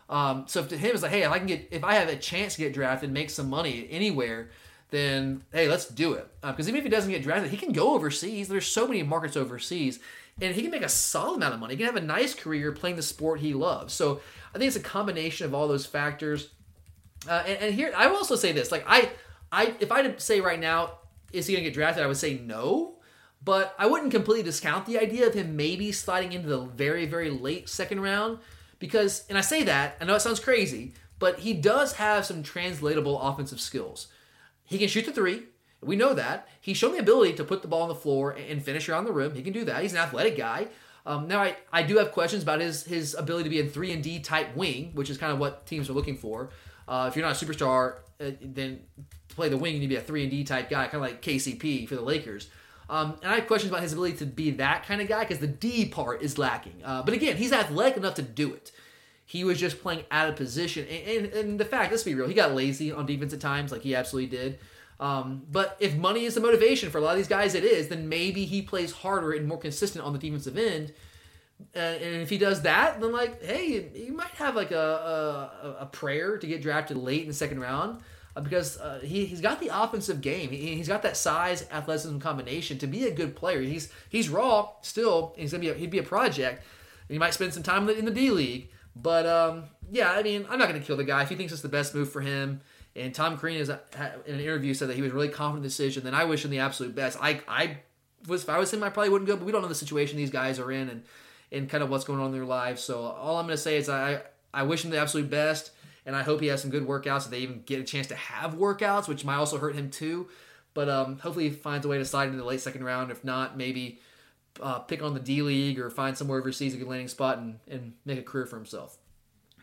um, so to him it's like hey if i can get if i have a chance to get drafted and make some money anywhere then hey, let's do it. Because uh, even if he doesn't get drafted, he can go overseas. There's so many markets overseas, and he can make a solid amount of money. He can have a nice career playing the sport he loves. So I think it's a combination of all those factors. Uh, and, and, here, I will also say this: like I, I, if I say right now, is he going to get drafted? I would say no. But I wouldn't completely discount the idea of him maybe sliding into the very, very late second round because, and I say that, I know it sounds crazy, but he does have some translatable offensive skills. He can shoot the three. We know that. He's shown the ability to put the ball on the floor and finish around the rim. He can do that. He's an athletic guy. Um, now, I, I do have questions about his his ability to be a 3 and D type wing, which is kind of what teams are looking for. Uh, if you're not a superstar, uh, then play the wing, you need to be a three and D type guy, kind of like KCP for the Lakers. Um, and I have questions about his ability to be that kind of guy because the D part is lacking. Uh, but again, he's athletic enough to do it. He was just playing out of position. And, and, and the fact, let's be real, he got lazy on defense at times, like he absolutely did. Um, but if money is the motivation for a lot of these guys, it is, then maybe he plays harder and more consistent on the defensive end. Uh, and if he does that, then like, hey, he might have like a, a, a prayer to get drafted late in the second round uh, because uh, he, he's got the offensive game. He, he's got that size athleticism combination to be a good player. He's he's raw still. He's gonna be a, he'd be a project. And he might spend some time in the D League. But um, yeah, I mean, I'm not gonna kill the guy if he thinks it's the best move for him. And Tom Crean is in an interview said that he was really confident in the decision. Then I wish him the absolute best. I I was if I was him, I probably wouldn't go. But we don't know the situation these guys are in and and kind of what's going on in their lives. So all I'm gonna say is I I wish him the absolute best and I hope he has some good workouts. If they even get a chance to have workouts, which might also hurt him too. But um, hopefully he finds a way to slide into the late second round. If not, maybe uh, pick on the D League or find somewhere overseas a good landing spot and, and make a career for himself.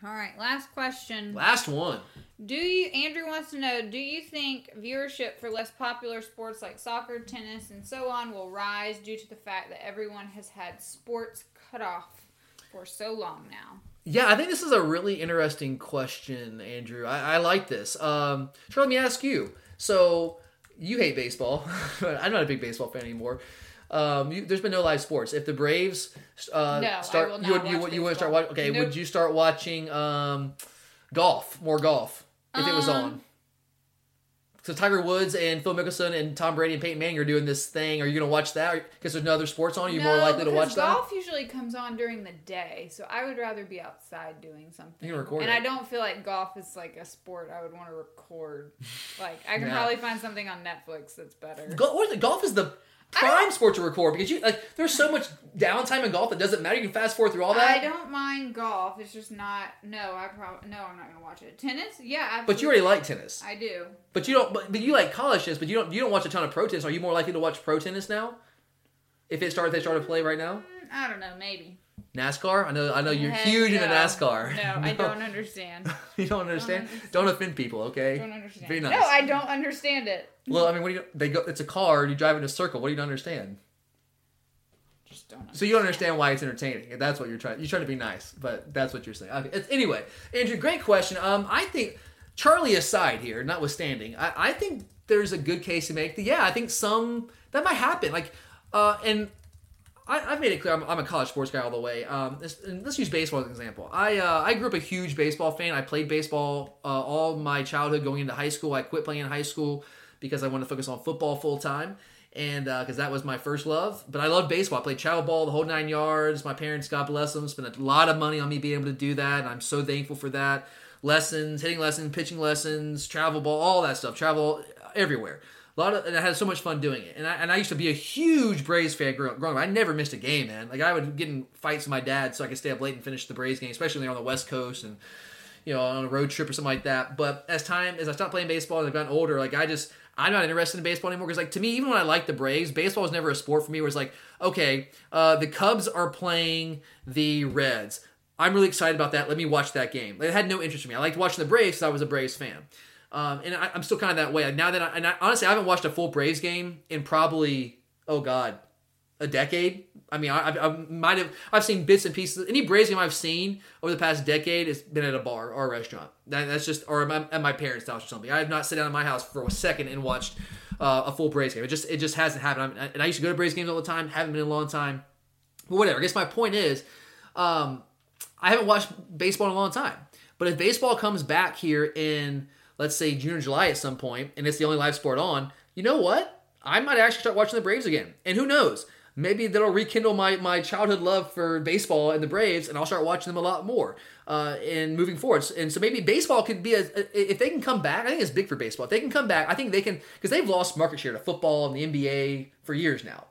All right, last question. Last one. Do you Andrew wants to know, do you think viewership for less popular sports like soccer, tennis, and so on will rise due to the fact that everyone has had sports cut off for so long now? Yeah, I think this is a really interesting question, Andrew. I, I like this. Um, Charlie, let me ask you. So you hate baseball. [LAUGHS] I'm not a big baseball fan anymore. Um, you, there's been no live sports. If the Braves uh, no, start, you would you, you want to start watching? Okay, Nope. would you start watching um, golf? More golf if it was Um, on. So Tiger Woods and Phil Mickelson and Tom Brady and Peyton Manning are doing this thing. Are you going to watch that? Because there's no other sports on. Are you more likely to watch that? golf usually comes on during the day, so I would rather be outside doing something. You can record and it. I don't feel like golf is like a sport I would want to record. Like I can Yeah. probably find something on Netflix that's better. Go- what is it? golf is the prime sport to record because you like there's so much downtime in golf that doesn't matter. You can fast forward through all that. I don't mind golf. It's just not. No, I probably no. I'm not gonna watch it. Tennis, yeah. Absolutely. But you already like tennis. I do. But you don't. But, but you like college tennis. But you don't. You don't watch a ton of pro tennis. Are you more likely to watch pro tennis now? If it started, they started to play right now. Mm, I don't know. Maybe. NASCAR. I know. I know you're Heck huge into no. NASCAR. No, [LAUGHS] I don't understand. [LAUGHS] you don't understand. Don't offend people. Okay. Don't understand. Be nice. No, I don't understand it. Well, I mean, what do you? They go. It's a car. You drive in a circle. What do you understand? Just don't. So you don't understand why it's entertaining. That's what you're trying. You're trying to be nice, but that's what you're saying. Okay. It's, anyway, Andrew, great question. Um, I think Charlie aside here, notwithstanding, I, I think there's a good case to make. Yeah, I think some that might happen. Like, uh, and I, I've made it clear I'm, I'm a college sports guy all the way. Um, and let's use baseball as an example. I uh, I grew up a huge baseball fan. I played baseball uh, all my childhood going into high school. I quit playing in high school because I wanted to focus on football full time. And because that was my first love, but I love baseball. I played travel ball the whole nine yards. My parents, God bless them, spent a lot of money on me being able to do that, and I'm so thankful for that. Lessons, hitting lessons, pitching lessons, travel ball, all that stuff. Travel everywhere. Lot of, and I had so much fun doing it. And I, and I used to be a huge Braves fan growing up. I never missed a game, man. Like I would get in fights with my dad so I could stay up late and finish the Braves game, especially when they're on the West Coast and you know on a road trip or something like that. But as time as I stopped playing baseball and I've gotten older, like I just I'm not interested in baseball anymore because like to me, even when I liked the Braves, baseball was never a sport for me. Where it's like, okay, uh, the Cubs are playing the Reds. I'm really excited about that. Let me watch that game. It had no interest in me. I liked watching the Braves because I was a Braves fan. Um, and I, I'm still kind of that way. Now that I, and I, honestly, I haven't watched a full Braves game in probably, oh God, a decade. I mean, I, I, I might have, I've seen bits and pieces. Any Braves game I've seen over the past decade has been at a bar or a restaurant. That, that's just, or at my, at my parents' house or something. I have not sat down in my house for a second and watched uh, a full Braves game. It just, it just hasn't happened. I'm, and I used to go to Braves games all the time. Haven't been in a long time. But whatever. I guess my point is, um, I haven't watched baseball in a long time. But if baseball comes back here in, let's say, June or July at some point, and it's the only live sport on, you know what? I might actually start watching the Braves again. And who knows? Maybe that'll rekindle my, my childhood love for baseball and the Braves, and I'll start watching them a lot more uh, and moving forward. And so maybe baseball could be a, if they can come back. I think it's big for baseball. If they can come back, I think they can because they've lost market share to football and the NBA for years now.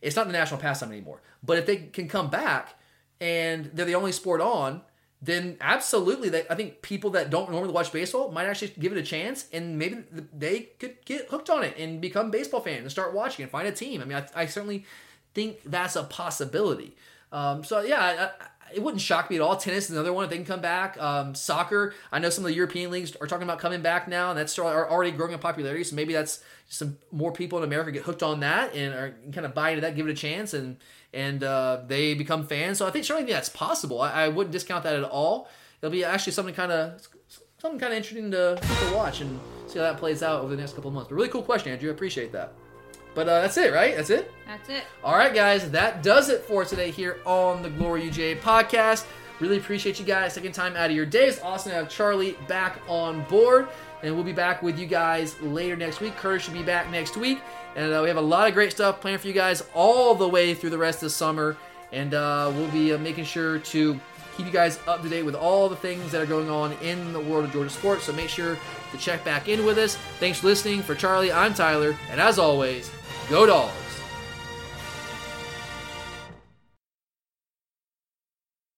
It's not the national pastime anymore. But if they can come back and they're the only sport on, then absolutely, they, I think people that don't normally watch baseball might actually give it a chance, and maybe they could get hooked on it and become baseball fans and start watching and find a team. I mean, I, I certainly think that's a possibility. Um, so yeah, I, it wouldn't shock me at all. Tennis is another one if they can come back. Um, soccer, I know some of the European leagues are talking about coming back now, and that's already growing in popularity. So maybe that's some more people in America get hooked on that and are kind of buy into that, give it a chance, and and uh, they become fans. So I think certainly that's possible. I, I, wouldn't discount that at all. It'll be actually something kind of something kind of interesting to, to watch and see how that plays out over the next couple of months. But really cool question, Andrew. I appreciate that. But uh, that's it, right? That's it? That's it. All right, guys. That does it for today here on the Glory UGA podcast. Really appreciate you guys Second time out of your day. It's awesome to have Charlie back on board. And we'll be back with you guys later next week. Curtis should be back next week. And uh, we have a lot of great stuff planned for you guys all the way through the rest of the summer. And uh, we'll be uh, making sure to keep you guys up to date with all the things that are going on in the world of Georgia sports. So make sure to check back in with us. Thanks for listening. For Charlie, I'm Tyler. And as always, Go Dogs!